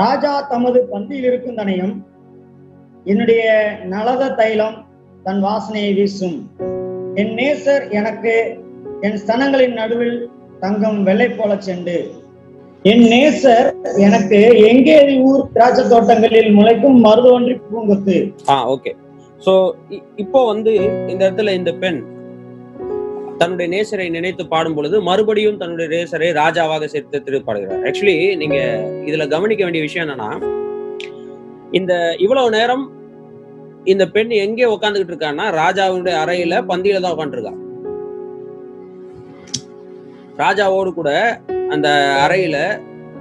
ராஜா தமது பந்தியில் இருக்கும் தனையும் என்னுடைய நலத தைலம் தன் வாசனையை வீசும். என் நேசர் எனக்கு என் ஸ்தனங்களின் நடுவில் தங்கம் வெள்ளை போல செண்டு. என் நேசர் எனக்கு எங்கே ஊர் திராட்சை தோட்டங்களில் முளைக்கும் மருதொன்றி பூங்கத்து. ஆ ஓகே. சோ இப்போ வந்து இந்த இடத்துல இந்த பெண் தன்னுடைய நேசரை நினைத்து பாடும் பொழுது மறுபடியும் தன்னுடைய நேசரை ராஜாவாக சேர்த்து திருப்பாடுகிறார். ஆக்சுவலி நீங்க இதுல கவனிக்க வேண்டிய விஷயம் என்னன்னா இந்த இவ்வளவு நேரம் இந்த பெண் எங்கே உட்காந்துக்கிட்டு இருக்கான்னா ராஜாவுடைய அறையில பந்தியில தான் உட்காந்துருக்கா ராஜாவோடு கூட அந்த அறையில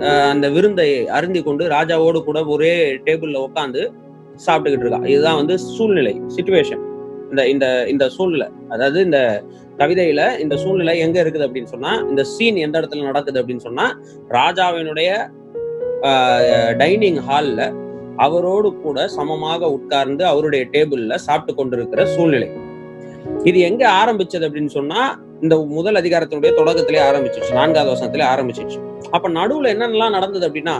அஹ், அந்த விருந்தை அருந்தி கொண்டு ராஜாவோடு கூட ஒரே டேபிள்ல உட்காந்து சாப்பிட்டுக்கிட்டு இருக்கா. இதுதான் வந்து சூழ்நிலை சுச்சுவேஷன் இந்த இந்த இந்த சூழ்நிலை. அதாவது இந்த கவிதையில இந்த சூழ்நிலை எங்க இருக்குது அப்படின்னு சொன்னா இந்த சீன் எந்த இடத்துல நடக்குது அப்படின்னு சொன்னா ராஜாவினுடைய டைனிங் ஹால்ல அவரோடு கூட சமமாக உட்கார்ந்து அவருடைய டேபிள்ல சாப்பிட்டு கொண்டிருக்கிற சூழ்நிலை. இது எங்க ஆரம்பிச்சது அப்படின்னு சொன்னா இந்த முதல் அதிகாரத்தினுடைய தொடக்கத்திலே ஆரம்பிச்சிருச்சு நான்காவது வருஷத்துல ஆரம்பிச்சிருச்சு. அப்ப நடுவுல என்னென்னலாம் நடந்தது அப்படின்னா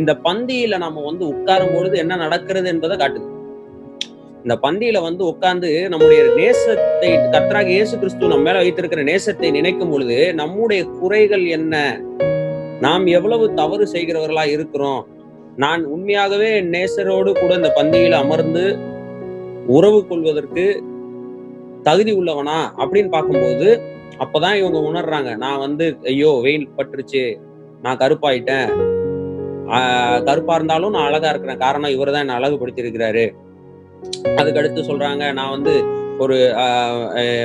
இந்த பந்தியில நம்ம வந்து உட்காரும் பொழுது என்ன நடக்கிறது என்பதை காட்டுது. இந்த பந்தியில வந்து உட்கார்ந்து நம்முடைய நேசத்தை கர்த்தராக இயேசு கிறிஸ்து நம்ம மேல வைத்திருக்கிற நேசத்தை நினைக்கும் பொழுது நம்முடைய குறைகள் என்ன? நாம் எவ்வளவு தவறு செய்கிறவர்களா இருக்கிறோம்? நான் உண்மையாகவே நேசரோடு கூட இந்த பந்தியில அமர்ந்து உறவு கொள்வதற்கு தகுதி உள்ளவனா அப்படின்னு பார்க்கும்போது அப்பதான் இவங்க உணர்றாங்க நான் வந்து ஐயோ வெயில் பட்டுருச்சு நான் கருப்பாயிட்டேன். ஆஹ் கருப்பா இருந்தாலும் நான் அழகா இருக்கிறேன். காரணம் இவர் தான் என்ன அழகுபடுத்தி அதுக்கு அடுத்து சொல்றாங்க நான் வந்து ஒரு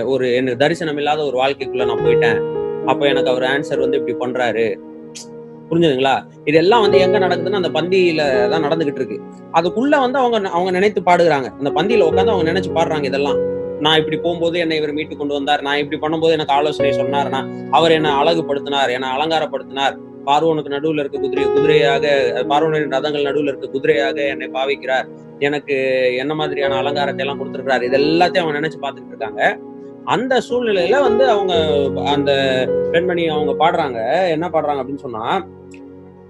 ஒரு எனக்கு தரிசனம் இல்லாத ஒரு வாழ்க்கைக்குள்ள நான் போயிட்டேன். அப்ப எனக்கு அவர் ஆன்சர் வந்து இப்படி பண்றாரு. புரிஞ்சுதுங்களா? இதெல்லாம் வந்து எங்க நடக்குதுன்னா அந்த பந்தியில தான் நடந்துகிட்டு இருக்கு. அதுக்குள்ள வந்து அவங்க அவங்க நினைத்து பாடுகிறாங்க. அந்த பந்தியில உட்காந்து அவங்க நினைச்சு பாடுறாங்க இதெல்லாம். நான் இப்படி போகும்போது என்னை இவர் மீட்டு கொண்டு வந்தார். நான் இப்படி பண்ணும்போது எனக்கு ஆலோசனை சொன்னார்னா அவர் என்னை அழகுபடுத்தினார் என்னை அலங்காரப்படுத்தினார். பார்வோனுக்கு நடுவுல இருக்க குதிரை குதிரையாக பார்வோனின் ரதங்கள் நடுவுல இருக்க குதிரையாக என்னை பாவிக்கிறார். எனக்கு என்ன மாதிரியான அலங்காரத்தை எல்லாம் கொடுத்துருக்கிறார். இது எல்லாத்தையும் அவங்க நினைச்சு பார்த்துட்டு இருக்காங்க. அந்த சூழ்நிலையில வந்து அவங்க அந்த பெண்மணி அவங்க பாடுறாங்க. என்ன பாடுறாங்க அப்படின்னு சொன்னா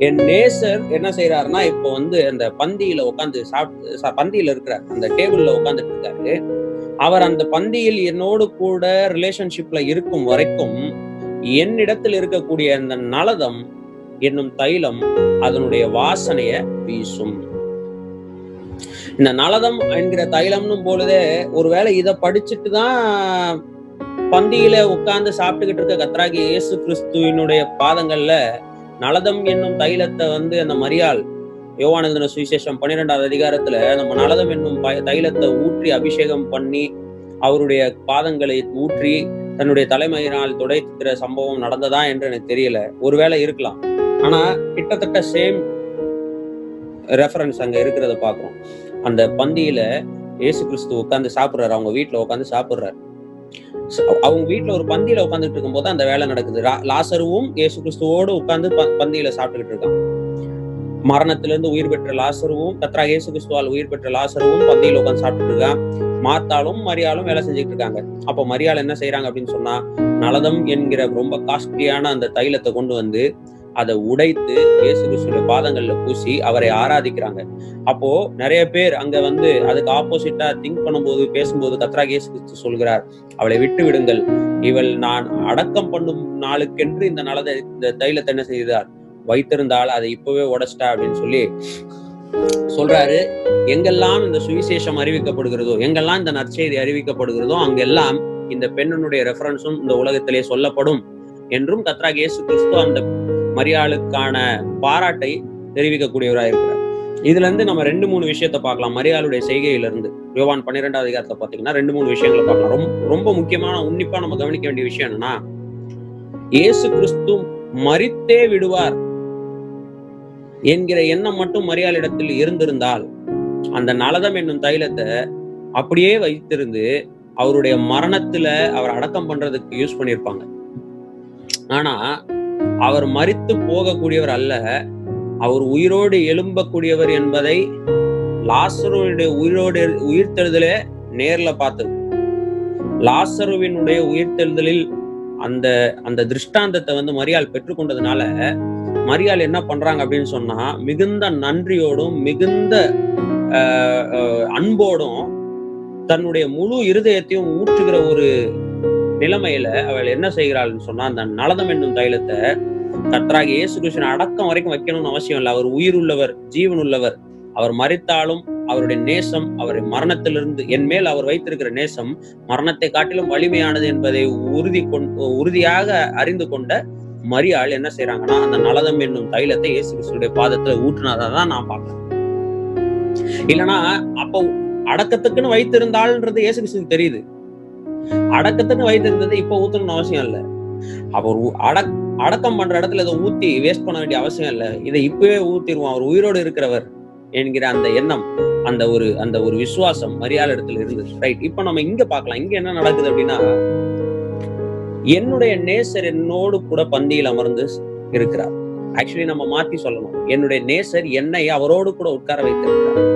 என் நேசர் என்ன செய்யறாருன்னா இப்போ வந்து அந்த பந்தியில உட்காந்து சாப்பிட்டு பந்தியில இருக்கிற அந்த டேபிள்ல உட்காந்துட்டு இருக்காரு. அவர் அந்த பந்தியில் என்னோடு கூட ரிலேஷன்ஷிப்ல இருக்கும் வரைக்கும் என்னிடத்தில் இருக்கக்கூடிய அந்த நலதம் என்னும் தைலம் அதனுடைய வாசனைய வீசும். இந்த நலதம் என்கிற தைலம்னும் பொழுதே ஒருவேளை இதை படிச்சுட்டு தான் பந்தியில உட்கார்ந்து சாப்பிட்டுக்கிட்டு இருக்க கத்ராகி இயேசு கிறிஸ்துவினுடைய பாதங்கள்ல நலதம் என்னும் தைலத்தை வந்து அந்த மரியாள் யோவானந்தன சுவிசேஷம் பன்னிரெண்டாவது அதிகாரத்துல நம்ம நலதம் என்னும் ப- தைலத்தை ஊற்றி அபிஷேகம் பண்ணி அவருடைய பாதங்களை ஊற்றி தன்னுடைய தலைமையினால் துடைக்கிற சம்பவம் நடந்ததா என்று எனக்கு தெரியல. ஒருவேளை இருக்கலாம். ஆனா கிட்டத்தட்ட சேம் ரெஃபரன்ஸ் அங்க இருக்கிறத பாக்குறோம் அந்த பந்தியில ஏசு கிறிஸ்து உட்கார்ந்து சாப்பிடுறாரு. அவங்க வீட்டுல உட்கார்ந்து சாப்பிடுறாரு. அவங்க வீட்டுல ஒரு பந்தியில உட்கார்ந்துட்டு இருக்கும்போது அந்த வேலை நடக்குது. லாசருவும் ஏசு கிறிஸ்துவோடு உட்காந்து பந்தியில சாப்பிட்டுக்கிட்டு இருக்கான். மரணத்திலிருந்து உயிர் பெற்ற லாசருவும் கத்ரா இயேசு கிறிஸ்துவால் உயிர் பெற்ற லாசருவும் பந்தியில உட்கார்ந்து சாப்பிட்டுட்டு இருக்கான். மாத்தாலும் மரியாளும் வேலை செஞ்சுட்டு இருக்காங்க. அப்போ மரியாள் என்ன செய்யறாங்க அப்படின்னு சொன்னா நலதம் என்கிற ரொம்ப காஸ்ட்லியான அந்த தைலத்தை கொண்டு வந்து அதை உடைத்து இயேசு கிறிஸ்துடைய பாதங்கள்ல பூசி அவரை ஆராதிக்கிறாங்க. அப்போ நிறைய பேர் அங்க வந்து அதுக்கு ஆப்போசிட்டா திங்க் பண்ணும்போது பேசும்போது கத்ரா இயேசு கிறிஸ்து சொல்கிறார் அவளை விட்டு விடுங்கள். இவள் நான் அடக்கம் பண்ணும் நாளுக்கென்று இந்த நலதை இந்த தைலத்தை என்ன செய்தார்? வைத்திருந்தால் அதை இப்பவே உடைச்சிட்டா? அப்படின்னு சொல்லி சொல்றாரு. எங்கெல்லாம் இந்த சுவிசேஷம் அறிவிக்கப்படுகிறதோ எங்கெல்லாம் இந்த நற்செய்தி அறிவிக்கப்படுகிறதோ அங்கெல்லாம் இந்த பெண்ணனுடைய ரெஃபரன்ஸும் இந்த உலகத்திலே சொல்லப்படும் என்றும் கத்ராக் இயேசு கிறிஸ்து அந்த மரியாளுக்கான பாராட்டை தெரிவிக்கக்கூடியவராக இருக்கிறார். இதுல இருந்து நம்ம ரெண்டு மூணு விஷயத்த பார்க்கலாம். மரியாளுடைய செய்கையில இருந்து யோவான் பன்னிரெண்டாவது அதிகாரத்தை பாத்தீங்கன்னா ரெண்டு மூணு விஷயங்களை பார்க்கலாம். ரொம்ப ரொம்ப முக்கியமான உன்னிப்பா நம்ம கவனிக்க வேண்டிய விஷயம் என்னன்னா இயேசு கிறிஸ்து மறித்தே விடுவார் என்கிற எண்ணம் மட்டும் மரியாளிடத்தில் இருந்திருந்தால் அந்த நலதம் என்னும் தைலத்தை அப்படியே வைத்திருந்து அவருடைய மரணத்துல அவர் அடக்கம் பண்றதுக்கு யூஸ் பண்ணியிருப்பாங்க. ஆனா அவர் மறித்து போகக்கூடியவர் அல்ல. அவர் உயிரோடு எழும்பக்கூடியவர் என்பதை லாசருடைய உயிரோடு உயிர்த்தெழுதலே நேர்ல பார்த்தது. லாசருவினுடைய உயிர்த்தெழுதலில் அந்த அந்த திருஷ்டாந்தத்தை வந்து மரியாள் பெற்றுக்கொண்டதுனால மரியாள் என்ன பண்றாங்க அப்படின்னு சொன்னா மிகுந்த நன்றியோடும் மிகுந்த அன்போடும் தன்னுடைய முழு இருதயத்தையும் ஊற்றுகிற ஒரு நிலைமையில அவள் என்ன செய்கிறாள்னு சொன்னா அந்த நலதம் என்னும் தைலத்தை கர்த்தராக இயேசு கிருஷ்ணன் அடக்கம் வரைக்கும் வைக்கணும்னு அவசியம் இல்லை. அவர் உயிர் உள்ளவர் ஜீவன் உள்ளவர். அவர் மறித்தாலும் அவருடைய நேசம் அவருடைய மரணத்திலிருந்து என் மேல் அவர் வைத்திருக்கிற நேசம் மரணத்தை காட்டிலும் வலிமையானது என்பதை உறுதி கொண்டு உறுதியாக அறிந்து கொண்ட மரியாள் என்ன செய்யறாங்கன்னா அந்த நலதம் என்னும் தைலத்தை இயேசு கிறிஸ்துடைய பாதத்துல ஊற்றுனதை நான் பார்க்கிறேன். இல்லைன்னா அப்போ அடக்கத்துக்குன்னு வைத்திருந்தாள்ன்றது இயேசு கிறிஸ்துக்கு தெரியுது. அடக்கத்துக்கு வைத்திருந்தது இப்ப ஊத்தணும்னு அவசியம் இல்லை. அவர் அடக் அடக்கம் பண்ற இடத்துல இதை ஊத்தி வேஸ்ட் பண்ண வேண்டிய அவசியம் இல்லை. இதை இப்பவே ஊத்திடுவோம். அவர் உயிரோடு இருக்கிறவர் என்கிற அந்த எண்ணம் அந்த ஒரு அந்த ஒரு விசுவாசம் மரியாதை இடத்துல இருந்தது. ரைட் இப்ப நம்ம இங்க பாக்கலாம் இங்க என்ன நடக்குது அப்படின்னா என்னுடைய நேசர் என்னோடு கூட பந்தியில் அமர்ந்து இருக்கிறார். ஆக்சுவலி நம்ம மாத்தி சொல்லணும். என்னுடைய நேசர் என்னை அவரோடு கூட உட்கார வைத்திருக்கிறார்.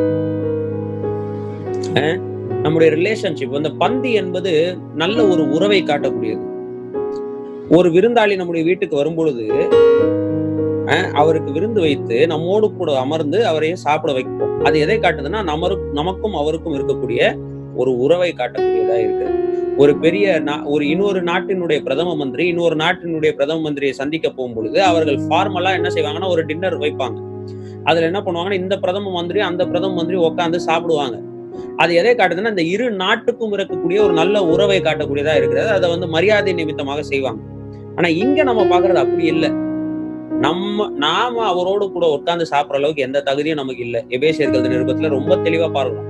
நம்முடைய ரிலேஷன்ஷிப் அந்த பந்தி என்பது நல்ல ஒரு உறவை காட்டக்கூடியது. ஒரு விருந்தாளி நம்முடைய வீட்டுக்கு வரும்பொழுது அவருக்கு விருந்து வைத்து நம்மோடு கூட அமர்ந்து அவரையும் சாப்பிட வைப்போம் அது எதை காட்டுதுன்னா நமரு நமக்கும் அவருக்கும் இருக்கக்கூடிய ஒரு உறவை காட்டக்கூடியதா இருக்கு ஒரு பெரிய ஒரு இன்னொரு நாட்டினுடைய பிரதம மந்திரி இன்னொரு நாட்டினுடைய பிரதம மந்திரியை சந்திக்க போகும் பொழுது அவர்கள் ஃபார்மலா என்ன செய்வாங்கன்னா ஒரு டின்னர் வைப்பாங்க. அதுல என்ன பண்ணுவாங்கன்னா இந்த பிரதம மந்திரி அந்த பிரதம மந்திரி உட்காந்து சாப்பிடுவாங்க. அது எதை காட்டுதுன்னா இந்த இரு நாட்டுக்கும் இருக்கக்கூடிய ஒரு நல்ல உறவை காட்டக்கூடியதா இருக்கிறது. அதை வந்து மரியாதை நிமித்தமாக செய்வாங்க. ஆனா இங்க நம்ம பாக்குறது அப்படி இல்லை. நம்ம நாம அவரோடு கூட உட்கார்ந்து சாப்பிடுற அளவுக்கு எந்த தகுதியும் நமக்கு இல்லை. எபேசியர்கள் நிருபத்துல ரொம்ப தெளிவா பார்க்கலாம்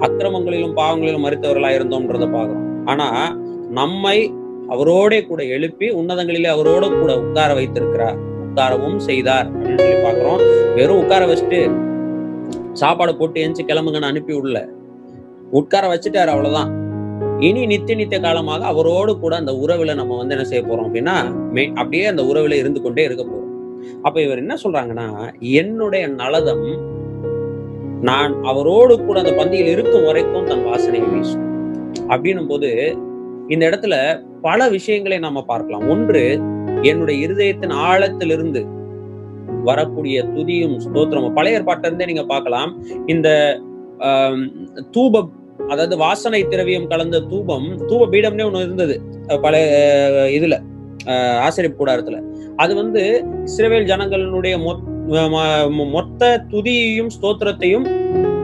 அக்கிரமங்களிலும் பாவங்களிலும் மறுத்தவர்களா இருந்தோம்ன்றத பார்க்கிறோம் ஆனா நம்மை அவரோட கூட எழுப்பி உன்னதங்களிலே அவரோட கூட உட்கார வைத்திருக்கிறார். உட்காரவும் செய்தார் அப்படின்னு சொல்லி பாக்குறோம். வெறும் உட்கார வச்சுட்டு சாப்பாடு போட்டு எந்திச்சு கிளம்புங்கன்னு அனுப்பி விடல உட்கார வச்சுட்டாரு அவ்வளவுதான். இனி நித்திய நித்திய காலமாக அவரோடு கூட அந்த உறவுல நம்ம வந்து என்ன செய்ய போறோம் அப்படின்னா அப்படியே அந்த உறவுல இருந்து கொண்டே இருக்க போறோம். அப்ப இவர் என்ன சொல்றாங்கன்னா என்னுடைய நலதம் நான் அவரோடு கூட அந்த பந்தியில் இருக்கும் வரைக்கும் தன் வாசனை வீசும். அப்படின்னும் போது இந்த இடத்துல பல விஷயங்களை நாம பார்க்கலாம். ஒன்று என்னுடைய இருதயத்தின் ஆழத்திலிருந்து வரக்கூடிய துதியும் ஸ்தோத்திரமும். பழைய ஏற்பாட்டிலிருந்தே நீங்க பார்க்கலாம். இந்த தூப அதாவது வாசனை திரவியம் கலந்த தூபம் தூப பீடம்னே ஒண்ணு இருந்தது. பல இதுல அஹ், கூடாரத்துல. அது வந்து இஸ்ரேவேல் ஜனங்களுடைய மொத்- ம- மொத்த துதியையும் ஸ்தோத்திரத்தையும்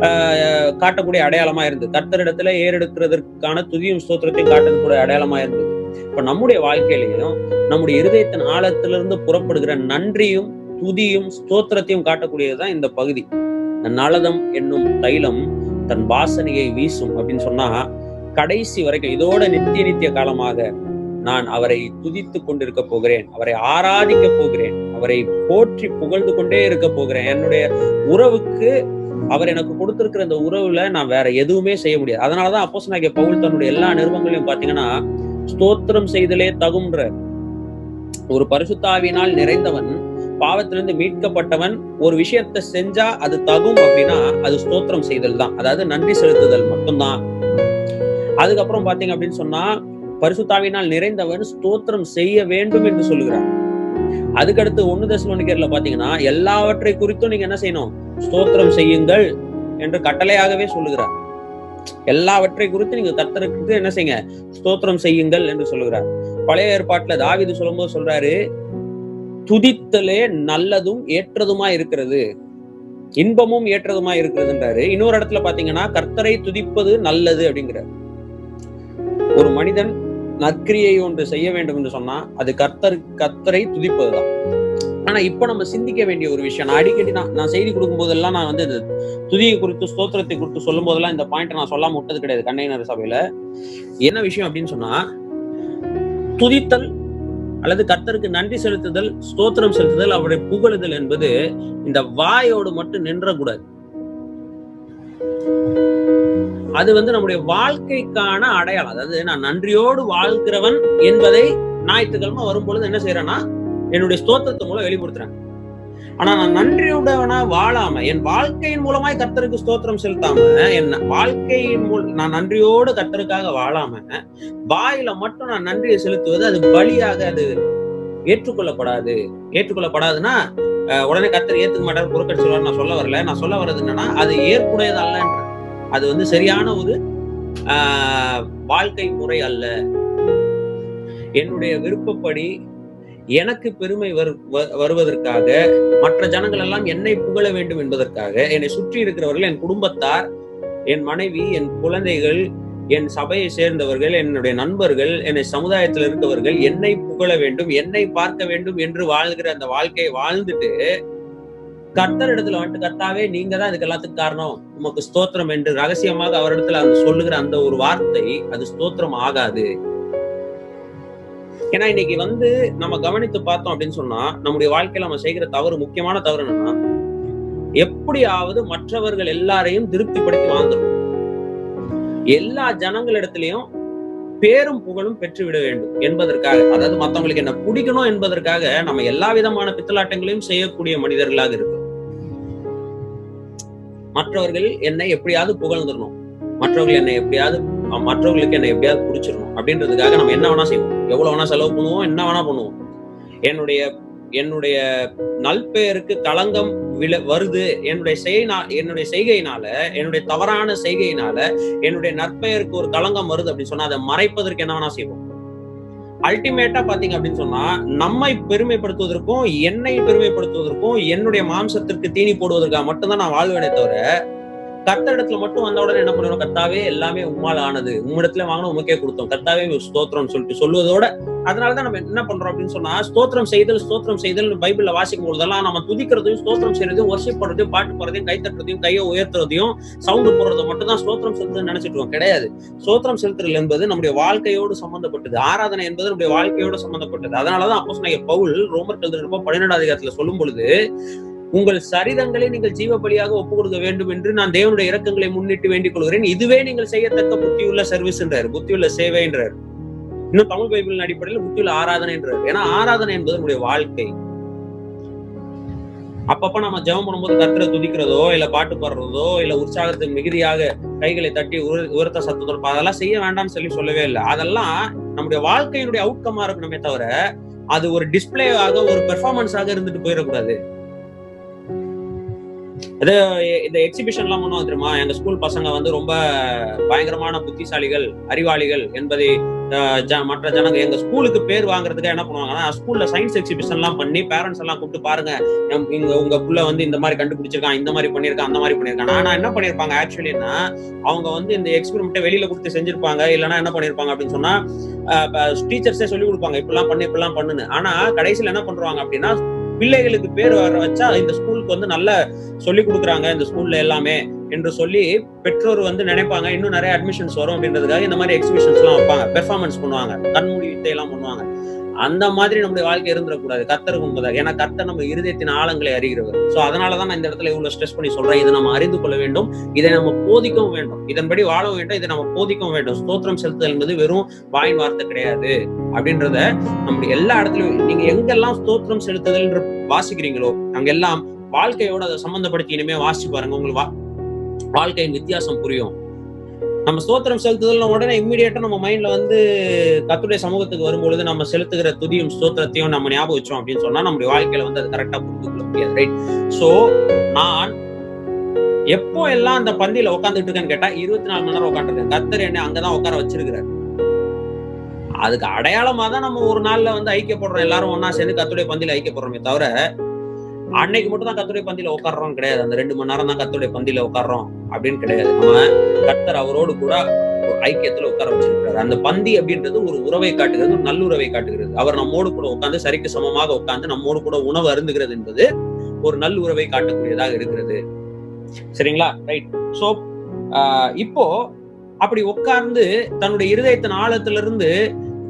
ஆஹ், காட்டக்கூடிய அடையாளமா இருந்தது. கர்த்தரிடத்துல ஏறெடுக்கிறதற்கான துதியும் ஸ்தோத்திரத்தையும் காட்டக்கூடிய அடையாளமா இருந்தது. இப்ப நம்முடைய வாழ்க்கையிலையும் நம்முடைய இருதயத்தின் ஆழத்திலிருந்து புறப்படுகிற நன்றியும் துதியும் ஸ்தோத்திரத்தையும் காட்டக்கூடியதுதான் இந்த பகுதி. நலதம் என்னும் தைலம் தன் வாசனையை வீசும் அப்படின்னு சொன்னா கடைசி வரைக்கும் இதோட நித்திய நித்திய காலமாக நான் அவரை துதித்து கொண்டிருக்க போகிறேன் அவரை ஆராதிக்க போகிறேன் அவரை போற்றி புகழ்ந்து கொண்டே இருக்க போகிறேன். என்னுடைய உறவுக்கு அவர் எனக்கு கொடுத்திருக்கிற இந்த உறவுல நான் வேற எதுவுமே செய்ய முடியாது. அதனாலதான் அப்போஸ் நாகிய பவுல் தன்னுடைய எல்லா நிறுவனங்களையும் பாத்தீங்கன்னா ஸ்தோத்திரம் செய்தலே தகுன்ற ஒரு பரிசுத்தாவினால் நிறைந்தவன் பாவத்திலிருந்து மீட்கப்பட்டவன் ஒரு விஷயத்தை செஞ்சா அது தகும் அப்படின்னா அது ஸ்தோத்திரம் செய்தல் தான். அதாவது நன்றி செலுத்துதல் மட்டும்தான். அதுக்கப்புறம் பாத்தீங்க அப்படின்னு சொன்னா பரிசுத்தாவினால் நிறைந்தவன் ஸ்தோத்திரம் செய்ய வேண்டும் என்று சொல்லுகிறார். அதுக்கடுத்து ஒண்ணு தசலோனிக்கர்ல பாத்தீங்கன்னா எல்லாவற்றை குறித்தும் நீங்க என்ன செய்யணும்? ஸ்தோத்திரம் செய்யுங்கள் என்று கட்டளையாகவே சொல்லுகிறார். எல்லாவற்றை குறித்து நீங்க கத்தருக்கு என்ன செய்யுங்க? ஸ்தோத்திரம் செய்யுங்கள் என்று சொல்லுகிறார். பழைய ஏற்பாட்டுல தாவிது சொல்லும்போது சொல்றாரு துதித்தலே நல்லதும் ஏற்றதுமா இருக்கிறது. இன்பமும் ஏற்றதுமா இருக்கிறதுன்றாரு. இன்னொரு இடத்துல பாத்தீங்கன்னா கர்த்தரை துதிப்பது நல்லது அப்படிங்கிறார். ஒரு மனிதன் நற்கிரியை ஒன்று செய்ய வேண்டும் என்று சொன்னா அது கர்த்தர் கர்த்தரை துதிப்பதுதான். ஆனா இப்ப நம்ம சிந்திக்க வேண்டிய ஒரு விஷயம் நான் அடிக்கடி நான் நான் செய்தி கொடுக்கும் போதெல்லாம் நான் வந்து இந்த துதியை குறித்து ஸ்தோத்திரத்தை குறித்து சொல்லும் போதெல்லாம் இந்த பாயிண்ட் நான் சொல்லாம விட்டது கிடையாது கண்ணையினர் சபையில. என்ன விஷயம் அப்படின்னு சொன்னா துதித்தல் அல்லது கர்த்தருக்கு நன்றி செலுத்துதல் ஸ்தோத்திரம் செலுத்துதல் அவருடைய புகழுதல் என்பது இந்த வாயோடு மட்டும் நின்றக்கூடாது. அது வந்து நம்முடைய வாழ்க்கைக்கான அடையாளம். அதாவது நான் நன்றியோடு வாழ்கிறவன் என்பதை ஞாயிற்றுக்கிழமை வரும்பொழுது என்ன செய்யறேன்னா என்னுடைய ஸ்தோத்திரத்து மூலம் வெளிப்படுத்துறேன். ஆனா நான் நன்றியுடவனா வாழாம என் வாழ்க்கையின் மூலமாய் கர்த்தருக்கு ஸ்தோத்திரம் செலுத்தாம என் வாழ்க்கையின் மூல நான் நன்றியோடு கர்த்தருக்காக வாழாம வாயில மட்டும் நான் நன்றியை செலுத்துவது அது பலியாக அது ஏற்றுக்கொள்ளப்படாது. ஏற்றுக்கொள்ளப்படாதுன்னா உடனே கத்தர் ஏத்துக்க மாட்டார் புறக்கணிச்சிருவார் நான் சொல்ல வரல. நான் சொல்ல வர்றது என்னன்னா அது ஏற்புடையது அல்லன்ற அது வந்து சரியான ஒரு ஆஹ், வாழ்க்கை முறை அல்ல. என்னுடைய விருப்பப்படி எனக்கு பெருமை வரு- வ- வருவதற்காக மற்ற ஜனங்கள் எல்லாம் என்னை புகழ வேண்டும் என்பதற்காக என்னை சுற்றி இருக்கிறவர்கள் என் குடும்பத்தார் என் மனைவி என் குழந்தைகள் என் சபையை சேர்ந்தவர்கள் என்னுடைய நண்பர்கள் என்னை சமுதாயத்தில் இருக்கவர்கள் என்னை புகழ வேண்டும் என்னை பார்க்க வேண்டும் என்று வாழ்கிற அந்த வாழ்க்கையை வாழ்ந்துட்டு கர்த்தர் இடத்துல வந்துட்டு கர்த்தாவே நீங்க தான் இதுக்கு எல்லாத்துக்கும் காரணம். உமக்கு ஸ்தோத்திரம் என்று ரகசியமாக அவரிடத்துல அந்த சொல்லுகிற அந்த ஒரு வார்த்தை அது ஸ்தோத்திரம் ஆகாது. ஏன்னா இன்னைக்கு வந்து நம்ம கவனித்து பார்த்தோம் அப்படின்னு சொன்னா நம்முடைய வாழ்க்கையில நம்ம செய்கிற தவறு முக்கியமான தவறு என்னன்னா எப்படியாவது மற்றவர்கள் எல்லாரையும் திருப்திப்படுத்தி வாழ்ந்துடும் எல்லா ஜனங்களிடத்திலையும் பேரும் புகழும் பெற்றுவிட வேண்டும் என்பதற்காக அதாவது மத்தவங்களுக்கு என்ன பிடிக்கணும் என்பதற்காக நம்ம எல்லா விதமான பித்தலாட்டங்களையும் செய்யக்கூடிய மனிதர்களாக இருக்கு மற்றவர்கள் என்னை எப்படியாவது புகழ்ந்துடணும். மற்றவர்கள் என்னை எப்படியாவது மற்றவங்களுக்கு மற்றவர்களுக்கு என்னை எப்படியாவது பிடிச்சிடணும். அப்படின்றதுக்காக நம்ம என்ன வேணா செய்வோம். எவ்வளவு வேணா செலவு பண்ணுவோம் என்ன வேணா பண்ணுவோம். என்னுடைய என்னுடைய நல்பெயருக்கு களங்கம் விழ வருது. என்னுடைய செய்னா என்னுடைய செய்கையினால என்னுடைய தவறான செய்கையினால என்னுடைய நற்பெயருக்கு ஒரு களங்கம் வருது அப்படின்னு சொன்னா அதை மறைப்பதற்கு என்ன வேணா செய்வோம். அல்டிமேட்டா பாத்தீங்க அப்படின்னு சொன்னா நம்மை பெருமைப்படுத்துவதற்கும் என்னை பெருமைப்படுத்துவதற்கும் என்னுடைய மாம்சத்திற்கு தீனி போடுவதற்காக மட்டும்தான் நான் வாழ்வேனே தவிர கர்த்தரிடத்துல மட்டும் வந்த உடனே என்ன பண்ணுவோம்? கர்த்தாவே எல்லாமே உம்மால் ஆனது. உம்மிடத்துல வாங்கணும் உமக்கே கொடுத்தோம். கர்த்தாவே ஸ்தோத்திரம் சொல்லிட்டு சொல்லுவதோட அதனாலதான் நம்ம என்ன பண்றோம் அப்படின்னு சொன்னா ஸ்தோத்திரம் செய்தல் ஸ்தோத்திரம் செய்தல் பைபிள்ல வாசிக்கும் போதெல்லாம் நம்ம துதிக்கிறதையும் ஸ்தோத்திரம் செய்யறதையும் ஒர்ஷிப் பண்றதையும் பாட்டு போறதையும் கை தட்டுறதையும் கையை உயர்த்துறதையும் சவுண்டு போடுறத மட்டும் தான் ஸ்தோத்திரம் செலுத்துறது நினைச்சிட்டு கிடையாது. ஸ்தோத்திரம் செலுத்துறது என்பது நம்முடைய வாழ்க்கையோடு சம்பந்தப்பட்டது. ஆராதனை என்பது நம்முடைய வாழ்க்கையோடு சம்பந்தப்பட்டது. அதனாலதான் அப்போ பவுல் ரோமர் எழுதுறப்போ பன்னிரெண்டாவது அதிகாரத்துல சொல்லும் பொழுது உங்கள் சரிதங்களை நீங்கள் ஜீவ பலியாக ஒப்பு கொடுக்க வேண்டும் என்று நான் தேவனுடைய இறக்கங்களை முன்னிட்டு வேண்டிக் கொள்கிறேன் இதுவே நீங்கள் செய்யத்தக்க புத்தியுள்ள சர்வீஸ் என்றார். புத்தியுள்ள சேவை என்றார். இன்னும் தமிழ் பைபிளின் அடிப்படையில் புத்தியுள்ள ஆராதனை என்றார். ஏன்னா ஆராதனை என்பது நம்முடைய வாழ்க்கை. அப்பப்ப நம்ம ஜெபம் பண்ணும்போது கத்திர துதிக்கிறதோ இல்ல பாட்டு பாடுறதோ இல்ல உற்சாகத்துக்கு மிகுதியாக கைகளை தட்டி உர- உரத்த சத்தத்தோட அதெல்லாம் செய்ய வேண்டாம்னு சொல்லி சொல்லவே இல்லை. அதெல்லாம் நம்முடைய வாழ்க்கையினுடைய அவுட்கமா இருக்கணுமே தவிர அது ஒரு டிஸ்பிளேவாக ஒரு பெர்ஃபார்மன்ஸாக இருந்துட்டு போயிடக்கூடாது. அது இந்த எக்ஸிபிஷன் எல்லாம் பண்ணுவோம் தெரியுமா? எங்க ஸ்கூல் பசங்க வந்து ரொம்ப பயங்கரமான புத்திசாலிகள் அறிவாளிகள் என்பதை மற்ற ஜனங்க எங்க ஸ்கூலுக்கு பேர் வாங்குறதுக்கு என்ன பண்ணுவாங்கன்னா ஸ்கூல்ல சயின்ஸ் எக்ஸிபிஷன் எல்லாம் பண்ணி பேரண்ட்ஸ் எல்லாம் கூப்பிட்டு பாருங்க இங்க உங்க புள்ள வந்து இந்த மாதிரி கண்டுபிடிச்சிருக்கான் இந்த மாதிரி பண்ணிருக்கான் அந்த மாதிரி பண்ணிருக்கான் ஆனா என்ன பண்ணிருப்பாங்க ஆக்சுவலின்னா அவங்க வந்து இந்த எக்ஸ்பெரிமெண்ட்டை வெளியில கொடுத்து செஞ்சிருப்பாங்க இல்லைன்னா என்ன பண்ணிருப்பாங்க அப்படின்னு சொன்னா டீச்சர்ஸே சொல்லி கொடுப்பாங்க இப்படிலாம் பண்ணு இப்படிலாம் பண்ணுன்னு. ஆனா கடைசியில என்ன பண்றாங்க அப்படின்னா பிள்ளைகளுக்கு பேர் வர வச்சா இந்த ஸ்கூலுக்கு வந்து நல்ல சொல்லி கொடுக்குறாங்க இந்த ஸ்கூல்ல எல்லாமே. என்று சொல்லி பெற்றோர் வந்து நினைப்பாங்க. இன்னும் நிறைய அட்மிஷன்ஸ் வரும் அப்படின்றதுக்காக இந்த மாதிரி எக்ஸிபிஷன்ஸ் எல்லாம் வைப்பாங்க. பெர்ஃபார்மன்ஸ் பண்ணுவாங்க. கண்மூடி வித்தை எல்லாம் பண்ணுவாங்க. அந்த மாதிரி நம்முடைய வாழ்க்கை இருந்துடக்கூடாது. கத்தருக்கு முன்பதாக ஏன்னா கர்த்தர் நம்ம இருதயத்தின் ஆழங்களை அறிகிறவர். சோ அதனாலதான் நான் இந்த இடத்துல இவ்வளவு ஸ்ட்ரெஸ் பண்ணி சொல்றேன். இதை நம்ம அறிந்து கொள்ள வேண்டும். இதை நம்ம போதிக்கவும் வேண்டும். இதன்படி வாழ வேண்டும் இதை நம்ம போதிக்கவும் வேண்டும். ஸ்தோத்திரம் செலுத்துதல் என்பது வெறும் வாயின் வார்த்தை கிடையாது. அப்படின்றத நம்முடைய எல்லா இடத்துலயும் நீங்க எங்கெல்லாம் ஸ்தோத்திரம் செலுத்துதல் என்று வாசிக்கிறீங்களோ அங்கெல்லாம் வாழ்க்கையோட அதை சம்பந்தப்படுத்தி இனிமே வாசிச்சு பாருங்க. உங்களுக்கு வா- வாழ்க்கையின் வித்தியாசம் புரியும். நம்ம ஸ்தோத்திரம் செலுத்துதல் உடனே இம்மிடியேட்டா நம்ம மைண்ட்ல வந்து கத்துடைய சமூகத்துக்கு வரும்பொழுது நம்ம செலுத்துகிற துதியும் ஸ்தோத்திரத்தையும் நம்ம ஞாபகம் வச்சோம் அப்படின்னு சொன்னா நம்முடைய வாழ்க்கையில வந்து அது கரெக்டா புரிந்து கொள்ள முடியாது ரைட் சோ நான் எப்போ எல்லாம் அந்த பந்தியில உட்காந்துட்டு இருக்கேன்னு கேட்டா இருபத்தி நாலு மணி நேரம் உட்காந்துருக்கேன் கத்தர் என்ன அங்கதான் உட்கார வச்சிருக்கிறாரு. அதுக்கு அடையாளமா தான் நம்ம ஒரு நாள்ல வந்து ஐக்கியப்படுறோம். எல்லாரும் ஒன்னா சேர்ந்து கத்துடைய பந்தியில ஐக்கியப்படுறோமே தவிர அன்னைக்கு மட்டும் தான் கத்துடைய பந்தியில உட்கார்றோம் கிடையாது. அந்த ரெண்டு மணி நேரம் தான் கத்துடைய பந்தியில உட்காடுறோம் அப்படின்னு கிடையாது. நம்ம கத்தர் அவரோடு கூட ஐக்கியத்துல உட்கார வச்சிருக்கிறார். அந்த பந்தி அப்படின்றது ஒரு உறவை காட்டுகிறது ஒரு நல்லுறவை காட்டுகிறது. அவர் நம்மோடு கூட உட்கார்ந்து சரிக்கு சமமாக உட்கார்ந்து நம்மோடு கூட உணவு அருந்துகிறது என்பது ஒரு நல்லுறவை காட்டக்கூடியதாக இருக்கிறது. சரிங்களா? ரைட் சோ இப்போ அப்படி உட்கார்ந்து தன்னுடைய இருதயத்தின் ஆழத்திலிருந்து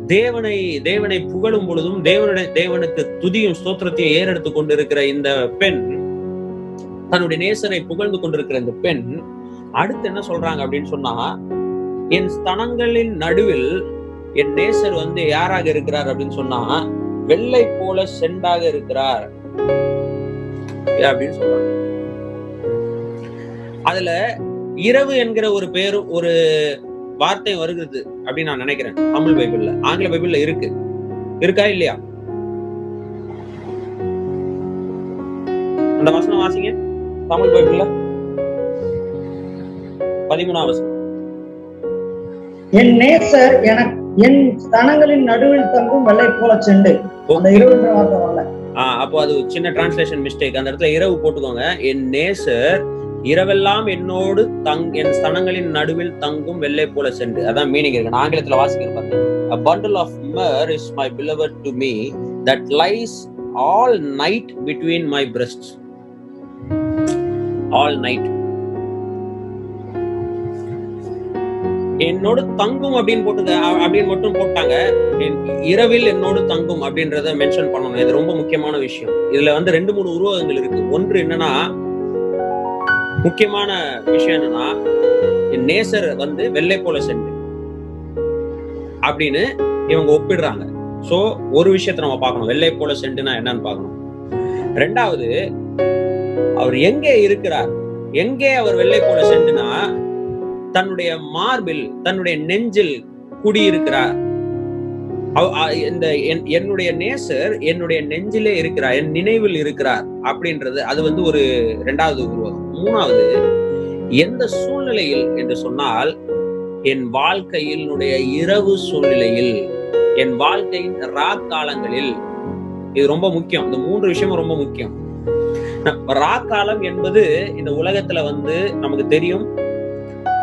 தேவனை தேவனை புகழும் பொழுதும் தேவனுடைய தேவனுக்கு துதியும் ஸ்தோத்திரத்தையும் ஏறெடுத்து கொண்டிருக்கிற இந்த பெண் தன்னுடைய நேசரை புகழ்ந்து கொண்டிருக்கிற இந்த பெண் அடுத்து என்ன சொல்றாங்க அப்படின்னு சொன்னா என் ஸ்தனங்களின் நடுவில் என் நேசர் வந்து யாராக இருக்கிறார் அப்படின்னு சொன்னா வெள்ளை போல செண்டாக இருக்கிறார். அப்படின்னு சொல்றாங்க. அதுல இரவு என்கிற ஒரு பேரும் ஒரு வார்த்தை வருகிறது அப்படின்னு நான் நினைக்கிறேன். தமிழ் பைபிள்ல ஆங்கில பைபிள்ல இருக்கு. இருக்கா இல்லையா? அந்த வசனம் வாசிங்க. தமிழ் பைபிள்ல. பதிமூணாம் வசனம். என் நேசர் எனக்கு என் ஸ்தனங்களின் நடுவில் தங்கும் வெள்ளை போல செண்டு. அந்த இரவு அப்போ அது சின்ன டிரான்ஸ்லேஷன் மிஸ்டேக் அந்த இடத்துல இரவு போட்டுக்கோங்க. என் நேசர் இரவெல்லாம் என்னோடு தங் என் ஸ்தனங்களின் நடுவில் தங்கும் வெள்ளை போல சென்று. அதான் மீனிங் இருக்கு. ஆங்கிலத்துல வாசிக்கிறேன் பாருங்க. A bundle of myrrh is my beloved to me that lies all night between my breasts. All night. என்னோடு தங்கும் அப்படின்னு போட்டு அப்படின்னு மட்டும் போட்டாங்க. இரவில் என்னோடு தங்கும் அப்படின்றத மென்ஷன் பண்ணணும். இது ரொம்ப முக்கியமான விஷயம். இதுல வந்து ரெண்டு மூணு உருவகங்கள் இருக்கு. ஒன்று என்னன்னா முக்கியமான விஷயம் என்னன்னா என் நேசர் வந்து வெள்ளை போல சென்று அப்படின்னு இவங்க ஒப்பிடுறாங்க. சோ ஒரு விஷயத்த நம்ம பார்க்கணும். வெள்ளை போல சென்றுனா என்னன்னு பார்க்கணும். ரெண்டாவது அவர் எங்கே இருக்கிறார்? எங்கே அவர் வெள்ளை போல சென்றுனா தன்னுடைய மார்பில் தன்னுடைய நெஞ்சில் குடியிருக்கிறார். இந்த என்- என்னுடைய நேசர் என்னுடைய நெஞ்சிலே இருக்கிறார் என் நினைவில் இருக்கிறார் அப்படின்றது அது வந்து ஒரு இரண்டாவது உருவகம். மூணாவது எந்த சூழ்நிலையில் என்று சொன்னால் என் வாழ்க்கையினுடைய இரவு சூழ்நிலையில் என் வாழ்க்கையின் ராக்காலங்களில் இது ரொம்ப முக்கியம் இந்த மூன்று விஷயமும் ரொம்ப முக்கியம். ராக்காலம் என்பது இந்த உலகத்துல வந்து நமக்கு தெரியும்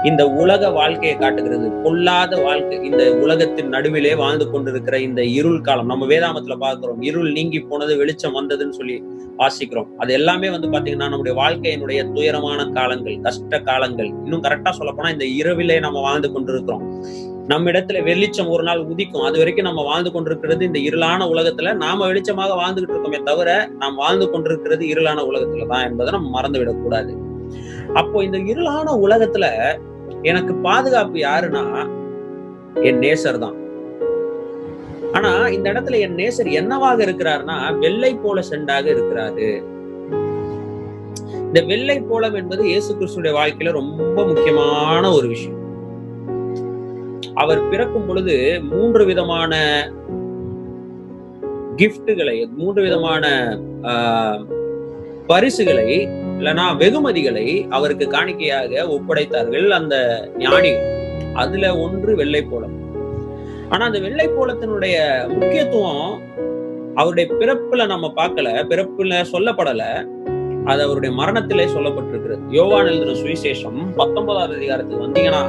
இந்த உலக வாழ்க்கையை காட்டுகிறது. பொல்லாத வாழ்க்கை. இந்த உலகத்தின் நடுவிலே வாழ்ந்து கொண்டிருக்கிற இந்த இருள் காலம். நம்ம வேதாமத்துல பார்க்கிறோம். இருள் நீங்கி போனது வெளிச்சம் வந்ததுன்னு சொல்லி வாசிக்கிறோம். அது எல்லாமே வந்து பாத்தீங்கன்னா நம்முடைய வாழ்க்கையினுடைய துயரமான காலங்கள் கஷ்ட காலங்கள். இன்னும் கரெக்டா சொல்ல போனா இந்த இரவிலே நம்ம வாழ்ந்து கொண்டிருக்கிறோம். நம்ம இடத்துல வெளிச்சம் ஒரு நாள் உதிக்கும். அது வரைக்கும் நம்ம வாழ்ந்து கொண்டிருக்கிறது இந்த இருளான உலகத்துல. நாம வெளிச்சமாக வாழ்ந்துகிட்டு இருக்கோமே தவிர நாம் வாழ்ந்து கொண்டிருக்கிறது இருளான உலகத்துலதான் என்பதை நம்ம மறந்து விடக்கூடாது அப்போ இந்த இருளான உலகத்துல எனக்கு பாதுகாப்பு யாருன்னா என் நேசர் தான். ஆனா இந்த இடத்துல என் நேசர் என்னவாக இருக்கிறார்னா வெள்ளை போல செண்டாக இருக்கிறாரு. இந்த வெள்ளை போலம் என்பது இயேசு கிறிஸ்துடைய வாழ்க்கையில ரொம்ப முக்கியமான ஒரு விஷயம். அவர் பிறக்கும் பொழுது மூன்று விதமான கிஃப்ட்டுகளை மூன்று விதமான ஆஹ், பரிசுகளை இல்லைன்னா வெகுமதிகளை அவருக்கு காணிக்கையாக ஒப்படைத்தார்கள் அந்த ஞானிகள் அதுல ஒன்று வெள்ளை போலம் ஆனா அந்த வெள்ளை போலத்தினுடைய முக்கியத்துவம் அவருடைய பிறப்புல நம்ம பார்க்கல பிறப்புல சொல்லப்படல. அது அவருடைய மரணத்திலே சொல்லப்பட்டிருக்கிறது. யோவான் எழுதின சுவிசேஷம் பத்தொன்பதாவது அதிகாரத்துக்கு வந்தீங்கன்னா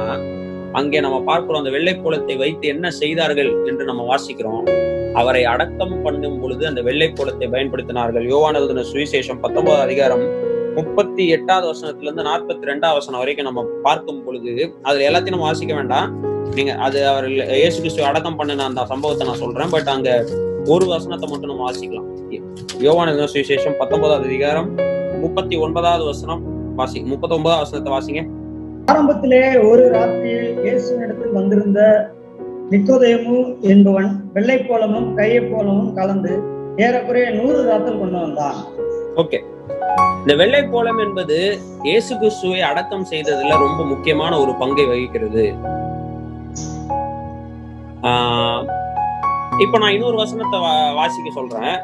அங்கே நம்ம பார்க்கிறோம் அந்த வெள்ளை போலத்தை வைத்து என்ன செய்தார்கள் என்று நம்ம வாசிக்கிறோம். அவரை அடக்கம் பண்ணும் பொழுது அந்த வெள்ளை போலத்தை பயன்படுத்தினார்கள். யோவான் எழுதின சுவிசேஷம் பத்தொன்பதாவது அதிகாரம் முப்பத்தி எட்டாவது வசனத்துல இருந்து நாற்பத்தி ரெண்டாவது வசனம் வரைக்கும் நம்ம பார்க்கும் பொழுது அதுல எல்லாத்தையும் நம்ம வாசிக்க வேண்டாம். நீங்க அது அவர் இயேசு கிறிஸ்து அடக்கம் பண்ணின அந்த சம்பவத்தை நான் சொல்றேன். பட் அங்க ஒரு வசனத்தை மட்டும் நம்ம வாசிக்கலாம். யோவான் சுவிசேஷம் பத்தொன்பதாவது அதிகாரம் முப்பத்தி ஒன்பதாவது வசனம் வாசி முப்பத்தி ஒன்பதாவது வசனத்தை வாசிங்க. ஆரம்பத்திலே ஒரு ராத்திரியில் இயேசுவினிடத்தில் வந்திருந்த நிக்கோதேமு என்பவன் வெள்ளை போலமும் கையை போலமும் கலந்து ஏறக்குறைய நூறு ராத்தல் கொண்டு வந்தான். ஓகே. இந்த வெள்ளை கோலம் என்பது இயேசு கிறிஸ்துவை அடக்கம் செய்ததுல ரொம்ப முக்கியமான ஒரு பங்கை வகிக்கிறது. இப்ப இப்போ நான் இன்னொரு வசனத்தை வாசிக்க சொல்றேன்.